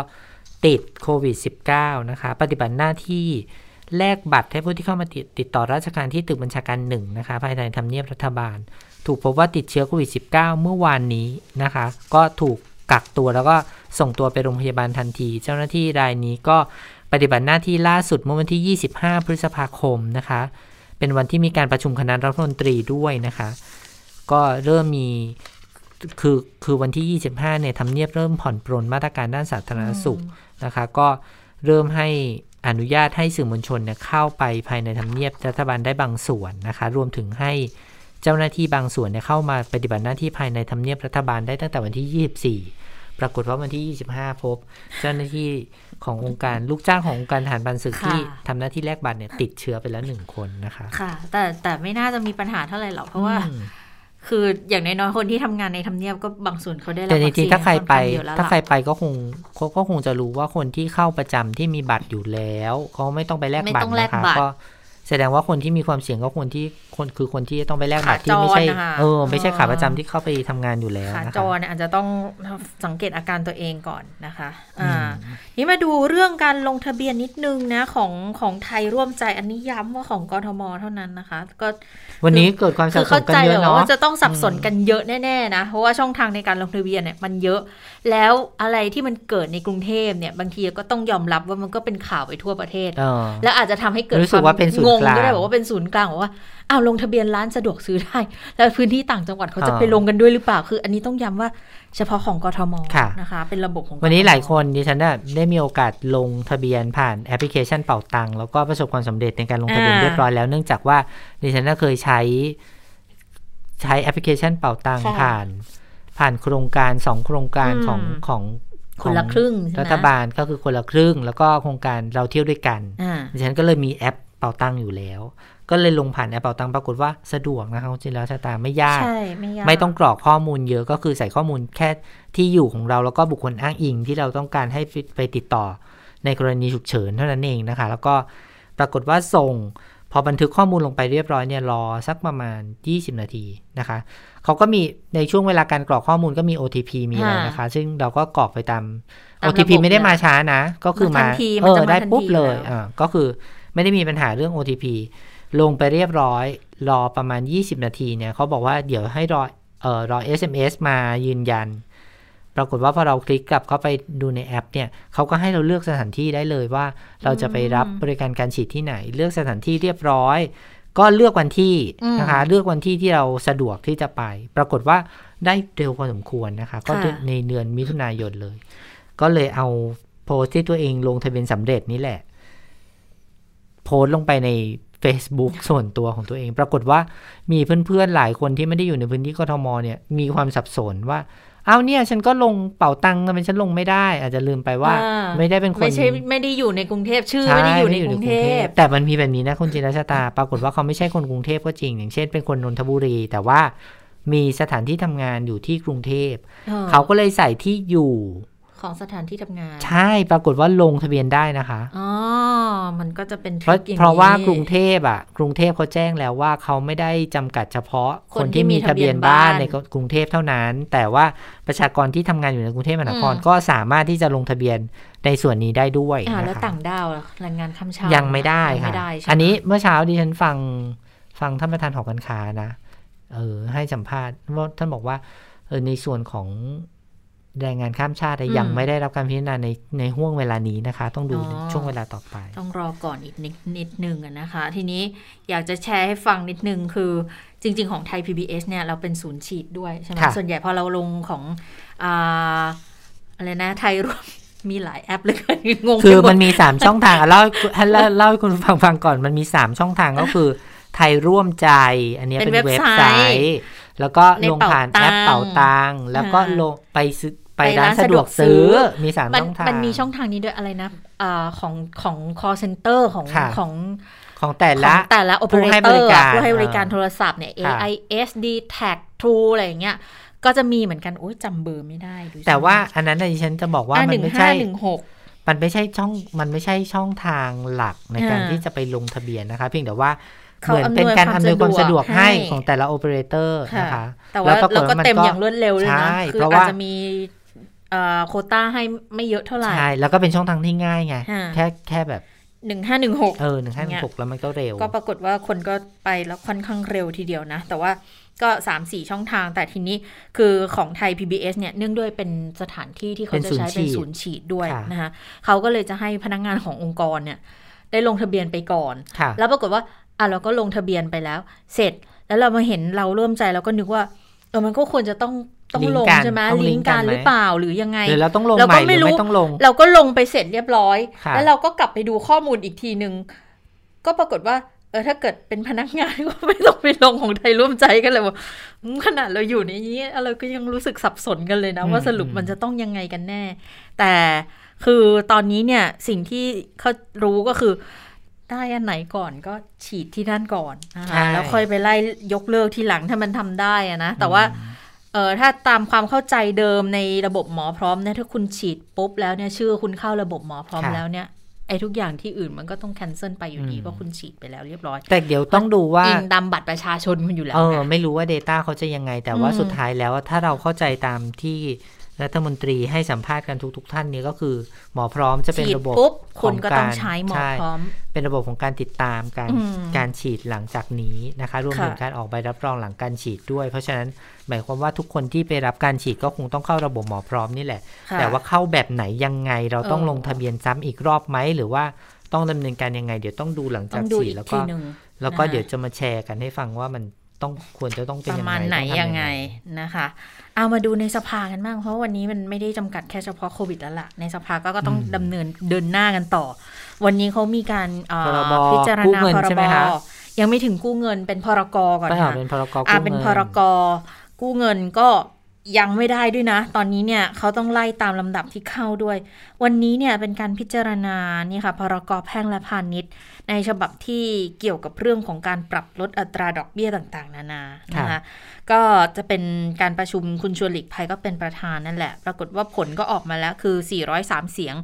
ติดโควิด -19 นะคะ ปฏิบัติหน้าที่แลกบัตรให้ผู้ที่เข้ามาติดติดต่อราชการที่ตึกบัญชาการหนึ่งนะคะ ภายในทำเนียบรัฐบาล ถูกพบว่าติดเชื้อโควิด -19 เมื่อวานนี้นะคะ ก็ถูกกักตัวแล้วก็ส่งตัวไปโรงพยาบาลทันที เจ้าหน้าที่รายนี้ก็ปฏิบัติหน้าที่ล่าสุดเมื่อวันที่ 25 พฤษภาคมนะคะ เป็นวันที่มีการประชุมคณะรัฐมนตรีด้วยนะคะ ก็เริ่มมีคือคือวันที่ 25เนี่ยทำเนียบเริ่มผ่อนปรนมาตรการด้านสาธารณสุขนะคะ ก็เริ่มให้อนุญาตให้สื่อมวลชนเนี่ยเข้าไปภายในทำเนียบรัฐบาลได้บางส่วนนะคะ รวมถึงให้เจ้าหน้าที่บางส่วนเนี่ยเข้ามาปฏิบัติหน้าที่ภายในทำเนียบรัฐบาลได้ตั้งแต่วันที่ 24 ปรากฏว่าวันที่ 25 พบ เจ้าหน้าที่ ขององค์การลูกจ้างขององค์การทหารบันศึกค่ะที่ทำหน้าที่แลกบัตรเนี่ยติดเชื้อไปแล้วหนึ่งคนนะคะ ค่ะ แต่แต่ไม่น่าจะมีปัญหาเท่าไหร่หรอกเพราะว่าอืมคืออย่างน้อยๆคนที่ทำงานในทำเนียบก็บางส่วนเขาได้รับแต่จวัคริซีงนๆถ้าใครไปอนข้งเยอะแล้วถ้าล่ะใครไปก็คงเขาก็คงจะรู้ว่าคนที่เข้าประจำที่มีบัตรอยู่แล้วเขาไม่ต้องไปแลกไม่บัตต้อรงแลกนะคะบัตรก็แสดงว่าคนที่มีความเสี่ยงก็คนที่ คนคือคนที่ต้องไปแลกบัตรที่ไม่ใช่ขาจรนะคะเออไม่ใช่เออขาประจำที่เข้าไปทำงานอยู่แล้วขานะจคะรเนี่ยอาจจะต้องสังเกตอาการตัวเองก่อนนะคะอือ่ามนี่มาดูเรื่องการลงทะเบียนนิดนึงนะของของไทยร่วมใจอันนี้ย้ำว่าของกทมเท่านั้นนะคะ ก็วันนี้เกิดความสัคืบอสเข้านกันใจเยเลยอะเนาะว่าจะต้องสับสนกันเยอะแน่ๆนะเพราะว่าช่องทางในการลงทะเบียนเนี่ยมันเยอะ แล้วอะไรที่มันเกิดในกรุงเทพเนี่ยบางทีก็ต้องยอมรับว่ามันก็เป็นข่าวไปทั่วประเทศเออแล้วอาจจะทำให้เกิดรู้สึกว่าเป็นศูนย์งงกลางก็ได้บอกว่าเป็นศูนย์กลางบอกว่า อ้าวลงทะเบียนร้านสะดวกซื้อได้ แล้วพื้นที่ต่างจังหวัดเขาจะอ่าไปลงกันด้วยหรือเปล่า คือ อันนี้ต้องย้ำว่าเฉพาะของกทมค่ะนะคะ เป็นระบบของ วันนี้กทมหลายคนดิฉันน่ะได้มีโอกาสลงทะเบียนผ่านแอปพลิเคชันเป่าตังค์แล้วก็ประสบความสำเร็จในการลงทะเบียนอ่าเรียบร้อยแล้วเนื่องจากว่าดิฉันน่ะเคยใช้ใช้แอปพลิเคชันเป่าตังค์ค่ะผ่าน ผ่านโครงการสองโครงการอืมของของคนละครึ่งใช่ไหมรัฐบาลก็คือคนละครึ่ง แล้วก็โครงการเราเที่ยวด้วยกันอ่าดิฉันก็เลยมีแอปเป่าตังค์อยู่แล้ว ก็เลยลงผ่านแอปเป่าตังค์ปรากฏว่าสะดวกนะคะคุณจินแล้วชะตาไม่ยากใช่ไม่ยากไม่ต้องกรอกข้อมูลเยอะก็คือใส่ข้อมูลแค่ที่อยู่ของเราแล้วก็บุคคลอ้างอิงที่เราต้องการให้ไปติดต่อในกรณีฉุกเฉินเท่านั้นเองนะคะ แล้วก็ปรากฏว่าส่งพอบันทึกข้อมูลลงไปเรียบร้อยเนี่ยรอสักประมาณ 20 นาทีนะคะ เขาก็มีในช่วงเวลาการกรอกข้อมูลก็มี OTP มีอะไรนะคะ ซึ่งเราก็กรอกไปตามตามระบบ OTP ไม่ได้มาช้านะ ก็คือมามาทันทีเอมันอจะมาได้ทันปุ๊บทีเลยแล้วอ่าก็คือไม่ได้มีปัญหาเรื่อง OTP ลงไปเรียบร้อย รอประมาณ 20 นาทีเนี่ยเขาบอกว่าเดี๋ยวให้รอเอ่อรอ SMS มายืนยัน ปรากฏว่าพอเราคลิกกลับเข้าไปดูในแอปเนี่ยเขาก็ให้เราเลือกสถานที่ได้เลยว่า เราจะไปรับบริการการฉีดที่ไหน เลือกสถานที่เรียบร้อย ก็เลือกวันที่อืมนะคะ เลือกวันที่ที่เราสะดวกที่จะไป ปรากฏว่าได้เร็วพอสมควรนะคะ ก็ค่ะในเดือนมิถุนายนเลย ก็เลยเอาโพสต์ที่ตัวเองลงทะเบียนสำเร็จนี่แหละ โพสต์ลงไปใน Facebook ส่วนตัวของตัวเอง ปรากฏว่ามีเพื่อนๆหลายคนที่ไม่ได้อยู่ในพื้นที่กทมเนี่ยมีความสับสนว่าเอาเนี่ยฉันก็ลงเป่าตังค์ทำไมฉันลงไม่ได้ อาจจะลืมไปว่าอ่าไม่ได้เป็นคนไม่ใช่ไม่ได้อยู่ในกรุงเทพชื่อใช่ไม่ได้อยู่ในกรุงเทพแต่มันมีแบบนี้นะคุณจินรัชตา ปรากฏว่าเขาไม่ใช่คนกรุงเทพก็จริง อย่างเช่นเป็นคนนนทบุรี แต่ว่ามีสถานที่ทำงานอยู่ที่กรุงเทพออเขาก็เลยใส่ที่อยู่ ของสถานที่ทำงาน ใช่ปรากฏว่าลงทะเบียนได้นะคะอ๋อมันก็จะเป็นทเพราะริคอย่างนี้เพราะว่ากรุงเทพอะ กรุงเทพเขาแจ้งแล้วว่าเขาไม่ได้จำกัดเฉพาะคคนนที่ที่มีมีทะเบียนทะเบียนบ้าบ้านนในกรุงเทพเท่านั้น แต่ว่าประชากรที่ทำงานอยู่ในกรุงเทพมหานครอืมก็สามารถที่จะลงทะเบียนในส่วนนี้ได้ด้วยอ่านะแล้วคะต่างด้าวล่ะแรงงานข้ามชายัยังไม่ได้ยังค่ะไม่ได้ใช่ไหมอันนี้เมื่อเช้าดิฉันฟังฟังท่านประธานหอการค้านะเออให้สัมภาษณ์ว่าท่านบอกว่าเออในส่วนของ แรงงานข้ามชาติยังไม่ได้รับการพิจารณาในในห่วงเวลานี้นะคะ ต้องดูในช่วงเวลาต่อไป ต้องรอก่อนอีกนิดนิดนึงอะนะคะ ทีนี้อยากจะแชร์ให้ฟังนิดนึงคือจริง ๆ ของไทย PBS เนี่ยเราเป็นศูนย์ฉีดด้วยใช่ไหมค่ะส่วนใหญ่พอเราลงของอ่าอะไรนะไทยรวมมีหลายแอปเลยกันงงไปคือหมมัดนมีสามช่องทางอะเล่าให้ให้เล่าเล่าให้คุณฟังฟังก่อนมันมีสามช่องทางก็คือ ไทยร่วมใจ อันเนี้ยเป็เป็นนเว็เว็บบไซไซต์ต์ แล้วก็ในลงผ่านแอปเป๋าเป่าตัตังงค์ค์แล้วก็อ่าลงไปซื้อไปไปร้าร้านนสะดวกสะดวกซื้ซื้ออมีสามมันช่องทางมันมีช่องทางนี้ด้วยอะไรนะอ่าของของ call center ของค่ะของของแต่ขละองแต่ละโอเปอผู้เรให้เตบอริร์การผู้ให้บริการอ่าโทรศัพท์เนี่ยค่ะ AIS D Tag True อะไรอย่างเงี้ยก็จะมีเหมือนกันโอ้ยจำเบอร์ไม่ได้ดูสิแต่ว่าอันนั้นน่ะดิฉันจะบอกว่าอ่ามัหนนึ่งไม่ห้าใช่หนึ่งหกมันไม่ใช่ช่องมันไม่ใช่ช่องทางหลักในการอ่าที่จะไปลงทะเบียนนะคะ เพียงแต่ว่า เขาเหมือนเป็นการอำอำนนววยยคาวความมสะสะดดววกกให้ให้ของแต่ละโอเปอเรเตอร์ค่ะนะคะแต่ว่าปรฏเราก็นเต็มอย่างรวดเร็วเลยใช่นะคือเพราะอาจว่าจะมีเอ่อโควต้าให้ไม่เยอะเท่าไหร่ใช่แล้วก็เป็นช่องทางที่ง่ายไงค่ะแค่แค่แบบหนึ่งห้าหนึ่งหกเออหนึ่งห้าหนึ่งหกแล้วมันก็เร็ว ก็ปรากฏว่าคนก็ไปแล้วค่อนข้างเร็วทีเดียวนะ แต่ว่าก็3 4ช่องทาง แต่ทีนี้คือของไทย PBS เนี่ยเนื่องด้วยเป็นสถานที่ที่เขาจะใช้เป็นศูนย์ฉีดเป็นศูนย์ฉีดด้วยค่ะนะคะเขาก็เลยจะให้พนักงานขององค์กรเนี่ยได้ลงทะเบียนไปก่อนค่ะแล้วปรากฏว่า อะเราก็ลงทะเบียนไปแล้ว เสร็จแล้วเรามาเห็นเราร่วมใจเราก็นึกว่าเออมันก็ควรจะต้องต้องลงลิงก์กันใช่ไหมต้องลิลิงงก์ก์กักันนไหมหรือเปล่าหรือยังไงหรือเราต้องลงเราใหก็ม่หไม่รือรู้ไม่ต้องลงเราก็ลงไปเสร็จเรียบร้อยค่ะแล้วเราก็กลับไปดูข้อมูลอีกทีนึงก็ปรากฏว่าเออถ้าเกิดเป็นพนักงานก็ไม่ต้องไปลงของไทยร่วมใจกันเลยว่าอืมขนาดเราอยู่ในนี้เราก็ยังรู้สึกสับสนกันเลยนะ ว่าสรุปมันจะต้องยังไงกันแน่ แต่คือตอนนี้เนี่ยสิ่งที่เขารู้ก็คือ ได้อันไหนก่อนก็ฉีดที่นั่นก่อนนะใช่คะแล้วค่อยไปไล่ยกเลิกทีหลังถ้ามันทำได้อะนะ แต่ว่าเออถ้าตามความเข้าใจเดิมในระบบหมอพร้อมเนี่ยถ้าคุณฉีดปุ๊บแล้วเนี่ยชื่อคุณเข้าระบบหมอพร้อมค่ะแล้วเนี่ยไอ้ทุกอย่างที่อื่นมันก็ต้องแคนเซิลไปอยู่ดีอืมเพราะคุณฉีดไปแล้วเรียบร้อย แต่เดี๋ยวต้องดูว่าอิงดำบัตรประชาชนคุณอยู่แล้วเออนะไม่รู้ว่า Data เขาจะยังไง แต่ว่าอืมสุดท้ายแล้วถ้าเราเข้าใจตามที่ รัฐมนตรีให้สัมภาษณ์กันทุก ๆ ท่านเนี่ยก็คือ หมอพร้อมจะเป็นฉีดระบบปุ๊บขคุณก็ต้องใช้หมอใช่พร้อม เป็นระบบของการติดตามการอืมการฉีดหลังจากนี้นะคะรวมค่ะถึงการออกใบรับรองหลังการฉีดด้วย เพราะฉะนั้นหมายความว่าทุกคนที่ไปรับการฉีดก็คงต้องเข้าระบบหมอพร้อมนี่แหละค่ะแต่ว่าเข้าแบบไหนยังไงเราต้องเออลงทะเบียนซ้ำอีกรอบไหมหรือว่าต้องดำเนินการยังไง เดี๋ยวต้องดูหลังต้จาอกงดูฉีดอีกแล้วทีก็หนึ่งแล้วก็นะคะเดี๋ยวจะมาแชร์กันให้ฟังว่ามัน ต้องควรจะต้องเป็นประยังไงมาณไหนต้องทำยังไงนะคะ เอามาดูในสภากันบ้างเพราะวันนี้มันไม่ได้จำกัดแค่เฉพาะโควิดแล้วล่ะ ในสภาก็ก็ต้องดำเนินเดินหน้ากันต่อ วันนี้เขามีการเอ่อพรบพิจารกู้ณาเงินพรใช่บไหมคะยังไม่ถึงกู้เงินเป็นพรกก่อนก็ค่ะเป็นพรกอ่ากู้เป็นงิพรกกู้เงินก็ ยังไม่ได้ด้วยนะ ตอนนี้เนี่ยเขาต้องไล่ตามลำดับที่เข้าด้วย วันนี้เนี่ยเป็นการพิจารณานี่ค่ะพรกแพ่งและพาณิชย์ ในฉบับที่เกี่ยวกับเรื่องของการปรับลดอัตราดอกเบี้ยต่างๆ นานานะคะก็จะเป็นการประชุมคุณชวนหลีกภัยก็เป็นประธานนั่นแหละ ปรากฏว่าผลก็ออกมาแล้วคือ 403 เสียง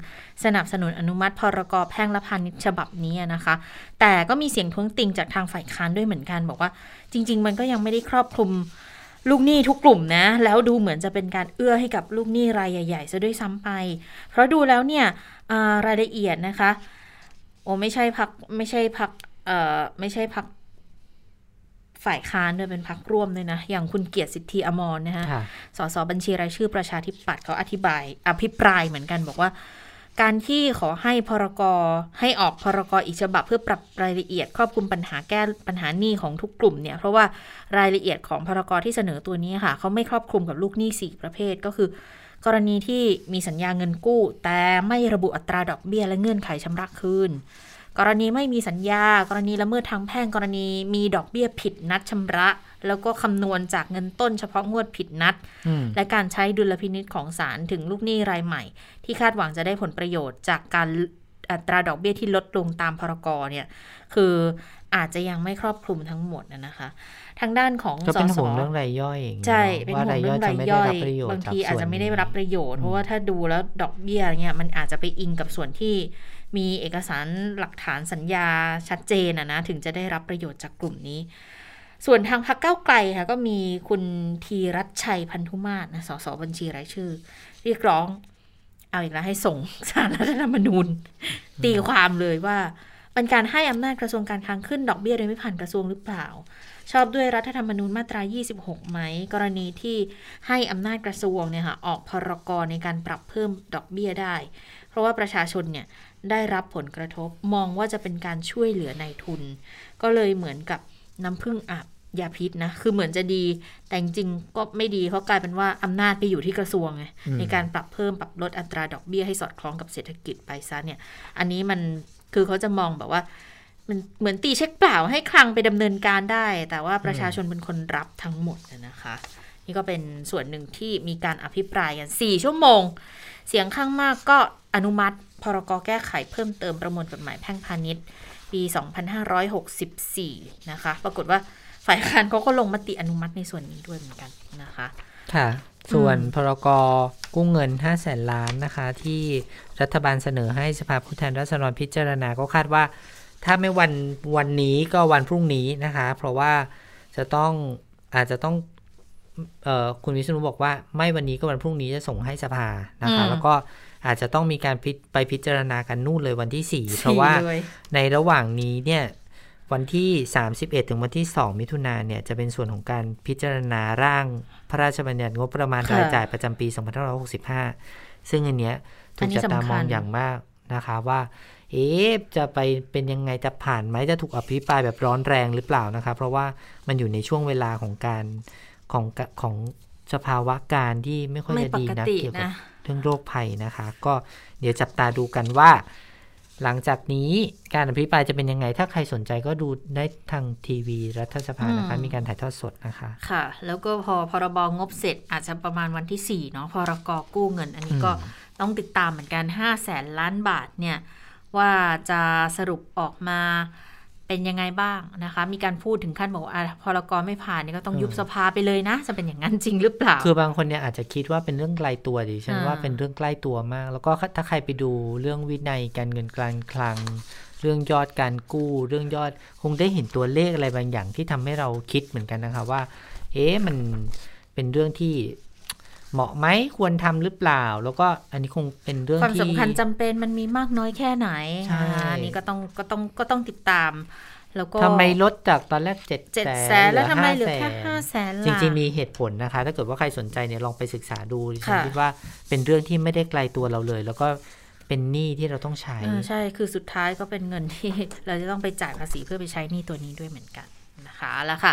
สนับสนุนอนุมัติพรกแพ่งและพาณิชย์ฉบับนี้นะคะ แต่ก็มีเสียงท้วงติงจากทางฝ่ายค้านด้วยเหมือนกัน บอกว่าจริง ๆ มันก็ยังไม่ได้ครอบคลุม ลูกหนี้ทุกกลุ่มนะ แล้วดูเหมือนจะเป็นการเอื้อให้กับลูกหนี้รายใหญ่ๆซะด้วยซ้ำไป เพราะดูแล้วเนี่ยอ่ารายละเอียดนะคะ โอ้ไม่ใช่พักไม่ใช่พักเอ่อไม่ใช่พักฝ่ายค้านด้วยเป็นพักร่วมด้วยนะ อย่างคุณเกียรติสิทธิอมรนะฮะค่ะสสบัญชีรายชื่อประชาธิปัตย์เขาอธิบาย อภิปรายเหมือนกันบอกว่า การที่ขอให้พรกให้ออกพรกอีกฉบับเพื่อปรับรายละเอียด ครอบคลุมปัญหาแก้ปัญหาหนี้ของทุกกลุ่มเนี่ยเพราะว่ารายละเอียดของพรกที่เสนอตัวนี้ค่ะเขาไม่ครอบคลุมกับลูกหนี้สี่ประเภทก็คือ กรณีที่มีสัญญาเงินกู้ แต่ไม่ระบุอัตราดอกเบี้ยและเงื่อนไขชำระคืนกรณีไม่มีสัญญา กรณีละเมิดทางแพ่งกรณีมีดอกเบี้ยผิดนัดชำระ แล้วก็คำนวณจากเงินต้นเฉพาะงวดผิดนัดอืมและการใช้ดุลพินิษของศาลถึงลูกหนี้รายใหม่ ที่คาดหวังจะได้ผลประโยชน์จากการอัตราดอกเบี้ยที่ลดลงตามพรกเนี่ยคืออาจจะยังไม่ครอบคลุมทั้งหมดนะนะคะ ทางด้านของก็เป็นสสห่วงเรื่องรายย่อยอย่างเงี้ยใช่เป็นว่าห่วรางยเรื่ย่ออยงจะรายไม่ได้ย่อยรับประโยชน์บางจากทีส่วนอาจจะไม่ได้รับประโยชน์อืมเพราะว่าถ้าดูแล้วดอกเบี้ยเนี่ยมันอาจจะไปอิงกับส่วนที่มีเอกสารหลักฐานสัญญาชัดเจนอะนะถึงจะได้รับประโยชน์จากกลุ่มนี้ ส่วนทางพรรคเก้าวไกลค่ะ ก็มีคุณธีรัชชัยพันธุมาศนะสสบัญชีรายชื่อ เรียกร้อง เอาอีกแล้วให้ส่งสารรัฐธรรมนูญ ตีความเลยว่าเป็นการให้อำนาจกระทรวงการคลังขึ้นดอกเบี้ยโดยไม่ผ่านกระทรวงหรือเปล่า ชอบด้วยรัฐธรรมนูญมาตรา 26 ไหม กรณีที่ให้อำนาจกระทรวงเนี่ยค่ะออกพรกรในการปรับเพิ่มดอกเบี้ยได้ เพราะว่าประชาชนเนี่ยได้รับผลกระทบมองว่าจะเป็นการช่วยเหลือในายทุน ก็เลยเหมือนกับ น้ำพึ่งอาบยาพิษนะ คือเหมือนจะดี แต่จริงๆก็ไม่ดี เพราะกลายเป็นว่าอำนาจไปอยู่ที่กระทรวงไงอืมในการปรับเพิ่มปรับลดอัตราดอกเบี้ยให้สอดคล้องกับเศรษฐกิจไปซะเนี่ย อันนี้มันคือเขาจะมองแบบว่า มันเหมือนตีเช็คเปล่าให้คลังไปดำเนินการได้ แต่ว่าประชาชนเป็นคนรับทั้งหมดน่ะนะคะ นี่ก็เป็นส่วนหนึ่งที่มีการอภิปรายกัน4ชั่วโมง เสียงข้างมากก็อนุมัติพรกแก้ไขเพิ่มเติมประมวลกฎหมายแพ่งพาณิชย์ ปี 2564 นะคะ ปรากฏว่าฝ่ายค้านเขาก็ลงมติอนุมัติในส่วนนี้ด้วยเหมือนกันนะคะ ค่ะ ส่วนพรกกู้เงิน 5 0 0แสนล้านนะคะ ที่รัฐบาลเสนอให้สภาผู้แทนราษฎรพิจารณาก็คาดว่า ถ้าไม่วันวันนี้ก็วันพรุ่งนี้นะคะ เพราะว่าจะต้องอาจจะต้องเอ่อคุณวิษณุบอกว่าไม่วันนี้ก็วันพรุ่งนี้จะส่งให้สภานะคะอืมแล้วก็ อาจจะต้องมีการพิไปพิจารณากันนู่นเลยวันที่ 4 เพราะว่าเลยในระหว่างนี้เนี่ยวันที่ 31 ถึงวันที่ 2 มิถุนาเนี่ยจะเป็นส่วนของการพิจารณาร่างพระราชบัญญัติงบประมาณค่ะรายจ่ายประจำปี 2565 ซึ่งอันเนี้ยถูอันกนี้จับตามองสำคัญอย่างมากนะคะว่า เอ๊ะจะไปเป็นยังไงจะผ่านไหมจะถูกอภิปรายแบบร้อนแรงหรือเปล่านะคะเพราะว่ามันอยู่ในช่วงเวลาของการของกะของสภาวะการที่ไม่ค่อยไม่จะปดีกนะติเกี่ยวกับนะ เรื่องโรคภัยนะคะ ก็เดี๋ยวจับตาดูกันว่า หลังจากนี้การอภิปรายจะเป็นยังไง ถ้าใครสนใจก็ดูได้ทางทีวีรัฐสภานะคะอืมมีการถ่ายทอดสดนะคะ ค่ะ แล้วก็พอพรบงบเสร็จอาจจะประมาณวันที่4เนาะพรกกู้เงิน อันนี้ก็อืมต้องติดตามเหมือนกัน5 0 0แสนล้านบาทเนี่ยว่าจะสรุปออกมา เป็นยังไงบ้างนะคะ มีการพูดถึงขั้นบอกว่าอะพรกไม่ผ่านนี่ก็ต้องยุบสภาไปเลยนะ จะเป็นอย่างนั้นจริงหรือเปล่า คือบางคนเนี่ยอาจจะคิดว่าเป็นเรื่องไกลตัวดิฉันอ่าว่าเป็นเรื่องใกล้ตัวมาก แล้วก็ถ้าใครไปดูเรื่องวินัยการเงินการคลัง เรื่องยอดการกู้ เรื่องยอดคงได้เห็นตัวเลขอะไรบางอย่างที่ทำให้เราคิดเหมือนกันนะคะว่า เอ๊ะมันเป็นเรื่องที่ เหมาะไหมควรทำหรือเปล่า แล้วก็อันนี้คงเป็นเรื่องความที่สำคัญจำเป็นมันมีมากน้อยแค่ไหนใช่อ่าอันนี้ก็ต้องก็ต้องก็ต้องติดตามแล้วก็ทำไมลดจากตอนแรกเจ็ดเจ็ดแสแสนนแล้วทำไมเหเหลืลืออแค่ห้าห้าแสแสนนจริงๆมีเหตุผลนะคะ ถ้าเกิดว่าใครสนใจเนี่ยลองไปศึกษาดูดิฉันค่ะคิดว่าเป็นเรื่องที่ไม่ได้ไกลตัวเราเลย แล้วก็เป็นหนี้ที่เราต้องใช้เออใช่คือสุดท้ายก็เป็นเงินที่เราจะต้องไปจ่ายภาษีเพื่อไปใช้หนี้ตัวนี้ด้วยเหมือนกันนะคะแล้วค่ะ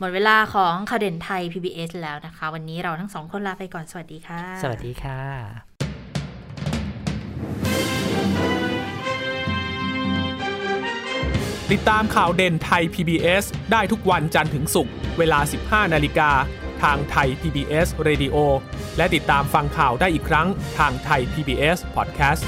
หมดเวลาของข่าวเด่นไทย PBS แล้วนะคะ วันนี้เราทั้งสองคนลาไปก่อนสวัสดีค่ะ สวัสดีค่ะ ติดตามข่าวเด่นไทย PBS ได้ทุกวันจันทร์ถึงศุกร์เวลา 15 นาฬิกาทางไทย PBS Radio และติดตามฟังข่าวได้อีกครั้งทางไทย PBS Podcast